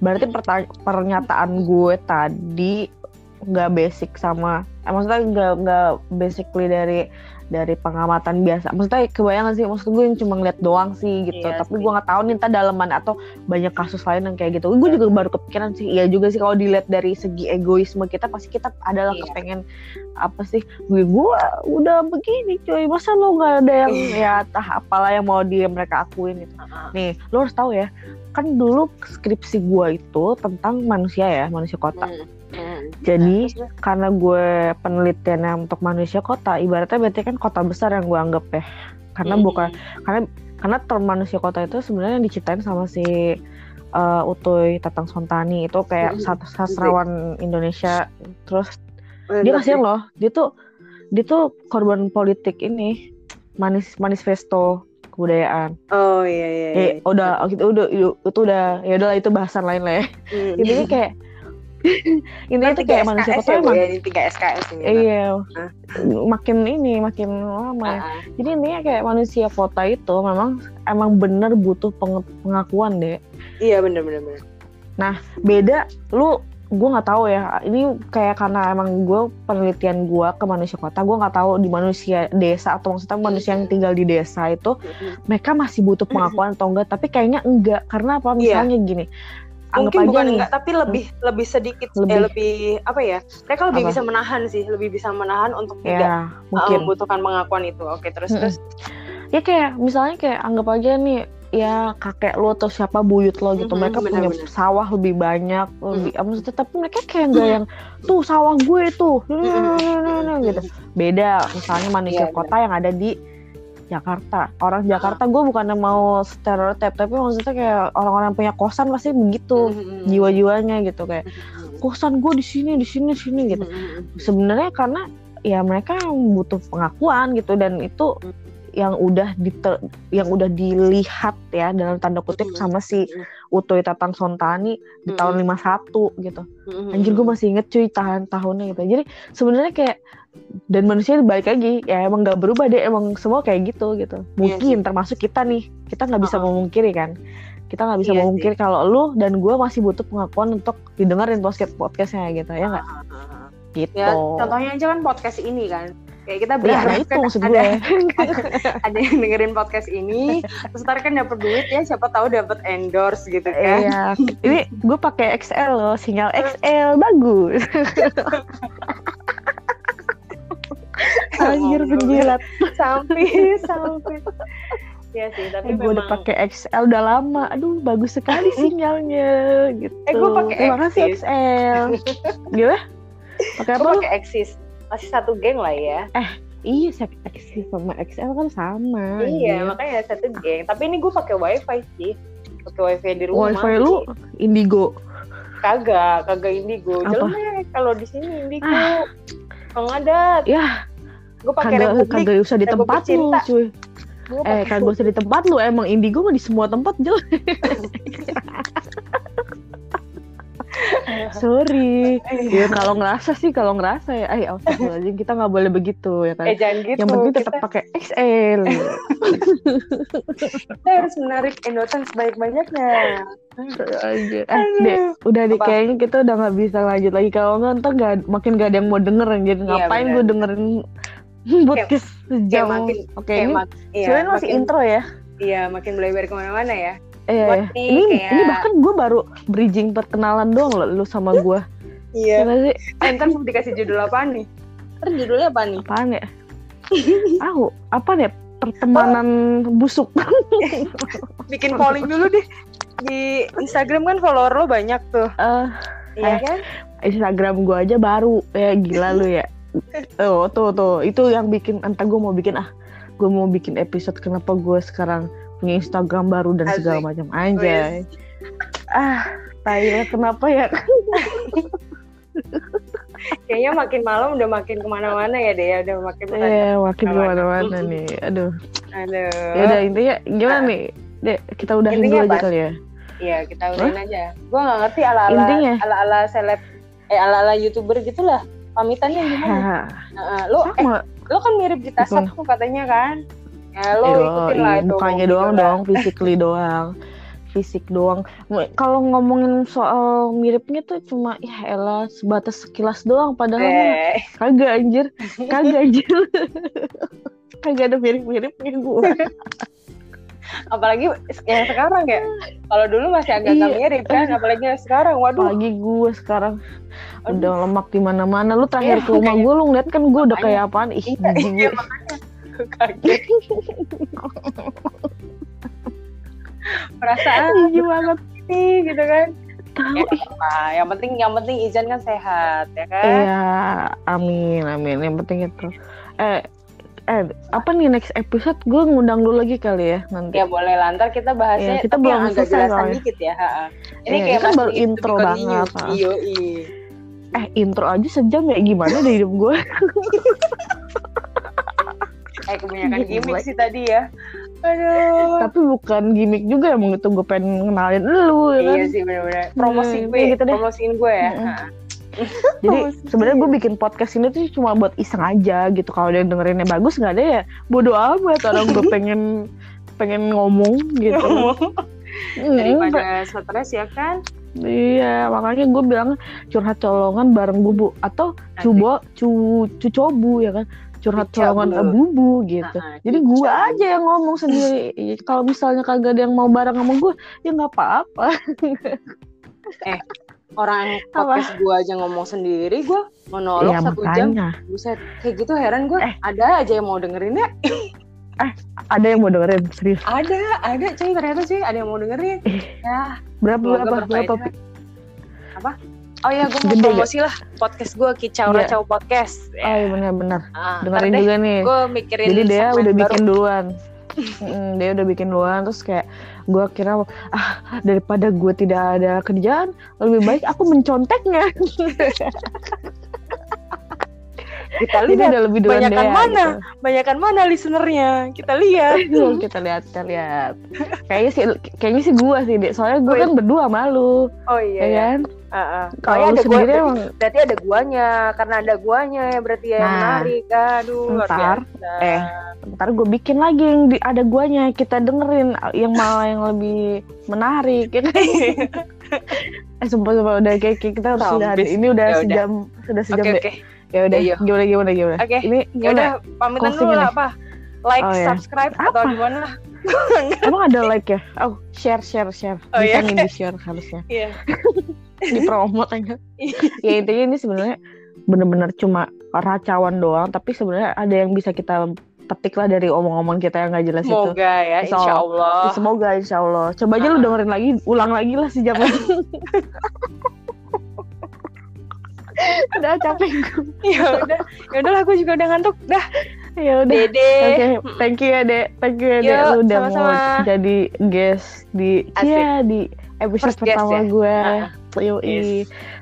berarti perta- pernyataan gue tadi nggak basic sama eh, maksudnya nggak nggak basically dari dari pengamatan biasa. Maksudnya kebayang sih maksud gue yang cuma ngeliat doang sih gitu. Iya tapi sih. gue nggak tahu nih entah daleman atau banyak kasus lain yang kayak gitu. Gue juga baru kepikiran sih iya juga sih kalau dilihat dari segi egoisme kita pasti kita adalah Iya. kepengen apa sih gue gue udah begini cuy. Masa lo nggak ada yang ya tah apalah yang mau dia mereka akuin gitu. Nih lo harus tahu ya kan dulu skripsi gue itu tentang manusia ya manusia kota Hmm. Hmm. jadi karena gue penelitiannya untuk manusia kota ibaratnya berarti kan kota besar yang gue anggap ya karena Hmm. bukan karena karena term manusia kota itu sebenarnya yang diciptain sama si eh, Utoy Tatang Sontani itu kayak sat- sastrawan Indonesia terus dia Mantap kasihan sih. loh dia tuh dia tuh korban politik ini manis manifesto kebudayaan Oh iya iya. iya. eh udah itu udah itu udah ya udahlah itu bahasan lain lah ya Hmm. intinya kayak intinya tuh kayak manusia kota ya, emang ya, ini tiga SKS ini. iya. Makin ini makin lama ah. jadi intinya kayak manusia kota itu memang emang bener butuh pengakuan deh Iya bener bener bener. beda lu gue nggak tahu ya. Ini kayak karena emang gue penelitian gue ke manusia kota gue nggak tahu di manusia desa atau maksudnya manusia yang tinggal di desa itu mereka masih butuh pengakuan atau enggak? Tapi kayaknya enggak. Karena apa? Iya. misalnya gini Mungkin bukan nih enggak, tapi lebih lebih sedikit, Lebih. eh, lebih apa ya? Mereka lebih Apa? bisa menahan sih, lebih bisa menahan untuk tidak ya uh, mungkin membutuhkan pengakuan itu. Oke, terus Mm-mm. terus. ya kayak misalnya kayak anggap aja nih ya kakek lo atau siapa buyut lo gitu Mhm, mereka punya benar-benar. sawah lebih banyak lebih maksudnya tapi mereka kayak nggak yang tuh sawah gue tuh gitu beda misalnya manusia Iya, kota yang ada di Jakarta. Orang Jakarta gue bukannya mau stereotip tapi maksudnya kayak orang-orang yang punya kosan pasti begitu Mm-mm. jiwa-jiwanya gitu kayak kosan gue di sini di sini di sini gitu. Sebenarnya karena ya mereka butuh pengakuan gitu dan itu yang udah diter, yang udah dilihat ya dalam tanda kutip sama si Utoy Tatang Sontani di tahun 51 gitu. Anjir gue masih inget cuy tahan tahunnya gitu. Jadi sebenarnya kayak dan manusia balik lagi ya emang nggak berubah deh emang semua kayak gitu gitu. Mungkin termasuk kita nih kita nggak bisa Uh-uh. memungkiri kan. Kita nggak bisa Iya memungkiri kalau lu dan gue masih butuh pengakuan untuk didengerin podcast podcastnya gitu ya nggak? Ah, ah. Gitu. Ya, contohnya aja kan podcast ini kan. Kayak kita Ya, berharap nah itu kan maksud ada, ada yang dengerin podcast ini, terus ntar kan dapat duit ya, siapa tahu dapat endorse gitu kan. Iya, ini gue pakai XL loh, sinyal XL bagus. Anjir penjilat. sampai sampai. Ya sih, tapi Eh, gue udah pakai XL udah lama. Aduh, bagus sekali sinyalnya gitu. Eh, gua pakai Terima kasih. XL. Gimana? Pakai apa gue pakai Axis. Masih satu geng lah ya. Iya, saya Axis sama XL kan sama. iya, anjir. makanya satu geng. Tapi ini gue pakai wifi sih. Pakai wifi di rumah. Wifi lu Indigo. kagak, kagak indigo. Jelek kalau di sini indigo. Ah. Adat. Ya, Gue pakai kagak Republik. kagak usah di Republik tempat lu, cuy. Gua Eh, kagak usah di tempat lu. Emang Indigo mah di semua tempat jelek. Sorry. Ya kalau ngerasa sih kalau ngerasa ya, ay astagfirullahaladzim kita nggak boleh begitu ya kan. Eh jangan gitu. Yang penting tetap kita, pakai XL. kita harus menarik endorse sebanyak-banyaknya. Anjir. Eh, udah deh kayaknya kita udah nggak bisa lanjut lagi kalau nggak ntar nggak makin gak ada yang mau denger anjir. Iya, Ngapain benar. gue dengerin podcast sejam. Oke, Kayak ini iya, sebenarnya masih makin- intro ya. Iya, makin belebar ke mana-mana ya. Iya, iya. nih, ini kayak- ini bahkan gue baru bridging perkenalan doang loh lu sama gue. Iya. Gimana sih? Eh, ntar mau dikasih judul apa nih? Ntar judulnya apa nih? Apaan ya? Aku apa deh? Pertemanan busuk. Bikin polling dulu deh. Di Instagram kan follower lo banyak tuh. Eh, Iya Eh. kan? Instagram gue aja baru ya gila lu ya. Oh tuh tuh itu yang bikin entah gue mau bikin ah gue mau bikin episode kenapa gue sekarang punya Instagram baru dan segala Asik. macam anjay. Ah, tai kenapa ya? Kayaknya makin malam udah makin ke mana-mana ya deh ya. Udah makin Iya, makin Ke mana-mana. nih. Aduh. Aduh. Ya udah intinya gimana nih? Dek, kita udahin Intinya dulu aja kali ya. Iya, kita udahin aja. Gua nggak ngerti ala-ala Intinya? ala-ala seleb eh ala-ala YouTuber gitulah. Pamitannya gimana? Heeh, lo eh lo kan mirip di Tasap tuh katanya kan. Ya lo Iya, ikutin lah iya, itu. mukanya doang lah. dong, physically doang. Fisik doang. Kalau ngomongin soal miripnya tuh cuma ya elah sebatas sekilas doang padahal Eh, kagak anjir. Kagak anjir. kagak ada mirip-miripnya gue. apalagi yang sekarang ya. Kalau dulu masih agak Iya. mirip kan, apalagi yang sekarang. Waduh. Apalagi gue sekarang udah lemak di mana-mana. Lu terakhir Iya, ke rumah gue lu ngeliat kan gue udah kayak apaan? Ih, Iya, iya, makanya kaget. Perasaan Jijik banget. nih gitu kan. Tahu Ya. Nah, yang penting yang penting Izan kan sehat ya kan. Iya, amin, amin. Yang penting itu. Eh, eh apa nih next episode gue ngundang dulu lagi kali ya nanti. Ya boleh lah, ntar kita bahasnya Iya, kita belum agak selesai jelasan soalnya. dikit ya. Ini Iya, kayak kan masih baru intro banget. Iyo, iya. Eh intro aja sejam ya gimana deh hidup gue. Eh kebanyakan gimmick sih tadi ya. Aduh. Tapi bukan gimmick juga emang itu gue pengen kenalin lu ya kan. Iya sih benar-benar. Promosi Hmm, gue, iya gitu deh. promosiin gue ya. Ha. Jadi sebenarnya gue bikin podcast ini tuh cuma buat iseng aja gitu. Kalau ada yang dengerinnya bagus nggak ada ya bodo amat. Orang gue pengen pengen ngomong gitu. Hmm, Daripada stres ya kan. Iya, makanya gue bilang curhat colongan bareng bubu atau cubo cu cucobu ya kan curhat colongan bubu gitu. Ha-ha, Jadi gue aja yang ngomong sendiri. Iya, Kalau misalnya kagak ada yang mau bareng sama gue, ya nggak apa-apa. Orang podcast gue aja ngomong sendiri, gue monolog Iya satu jam. makanya. Buset, kayak gitu heran gue. Eh. Ada aja yang mau dengerin ya. Ada yang mau dengerin serius. Ada, ada cuy ternyata cuy, ada yang mau dengerin. Ya, Berapa berapa berapa? Apa? Oh iya, gue mau Gede promosi lah podcast gue Kicau Iya. Racau Podcast. Oh iya benar-benar. Ah, Dengerin juga nih. Gue mikirin Jadi dia udah baru. bikin duluan. Mm, dia udah bikin duluan terus kayak gue kira ah daripada gue tidak ada kerjaan lebih baik aku menconteknya. Kita lihat udah lebih banyakan mana? gitu. banyakan mana listenernya. Kita lihat. Kita lihat kita lihat kayaknya sih kayaknya sih gua sih dek soalnya gua Oh, iya. kan berdua malu Oh ya iya. iya. kan Ah, ah. kalau ada gua, emang berarti ada guanya, karena ada guanya ya berarti ya yang Nah, menarik. Aduh, ntar, eh, ntar gue bikin lagi yang di, ada guanya kita dengerin yang malah yang lebih menarik ya kan eh sumpah sumpah udah kayak kita sudah Habis. ini udah Ya udah. sejam sudah sejam Oke dek oke. Ya udah Iya. gimana gimana gimana Oke. ini Ya gimana udah pamitan dulu lah ini. apa? Like, Oh, iya. subscribe atau Apa? gimana lah? emang ada like ya oh share share share Oh, bisa iya. nih di share harusnya Iya. di promote aja ya intinya ini sebenarnya bener-bener cuma racauan doang tapi sebenarnya ada yang bisa kita petik lah dari omong-omong kita yang nggak jelas itu Semoga ya, Insya insya Allah. Semoga insya Allah coba aja lu Ah. dengerin lagi ulang lagi lah sejam lagi udah capek gue ya udah, ya udahlah gue juga udah ngantuk. Dah, ya udah Dede. Oke, thank you ya Dek. Thank you ya Dek. Udah sama-sama. mau jadi guest di Asik. ya di episode First guest pertama ya? gue. Ah, Yoi. yes.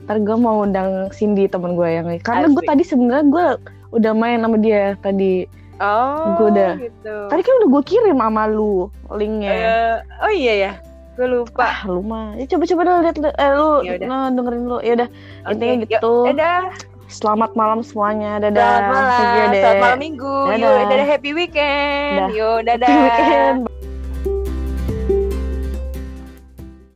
Ntar gue mau undang Cindy temen gue yang karena gue tadi sebenarnya gue udah main sama dia tadi. Oh, Gua udah- gitu. Tadi kan udah gue kirim sama lu linknya. Eh, oh iya ya, gue lupa. Ah, lu mah. Ya coba-coba deh lihat eh lu Ya nah, dengerin lu. Ya udah, Oke, intinya yuk, gitu. Dadah. Selamat malam semuanya. Dadah. Selamat malam. Selamat malam minggu. Dadah. Yuk, dadah happy weekend. Dah. Yuk, dadah. Happy weekend.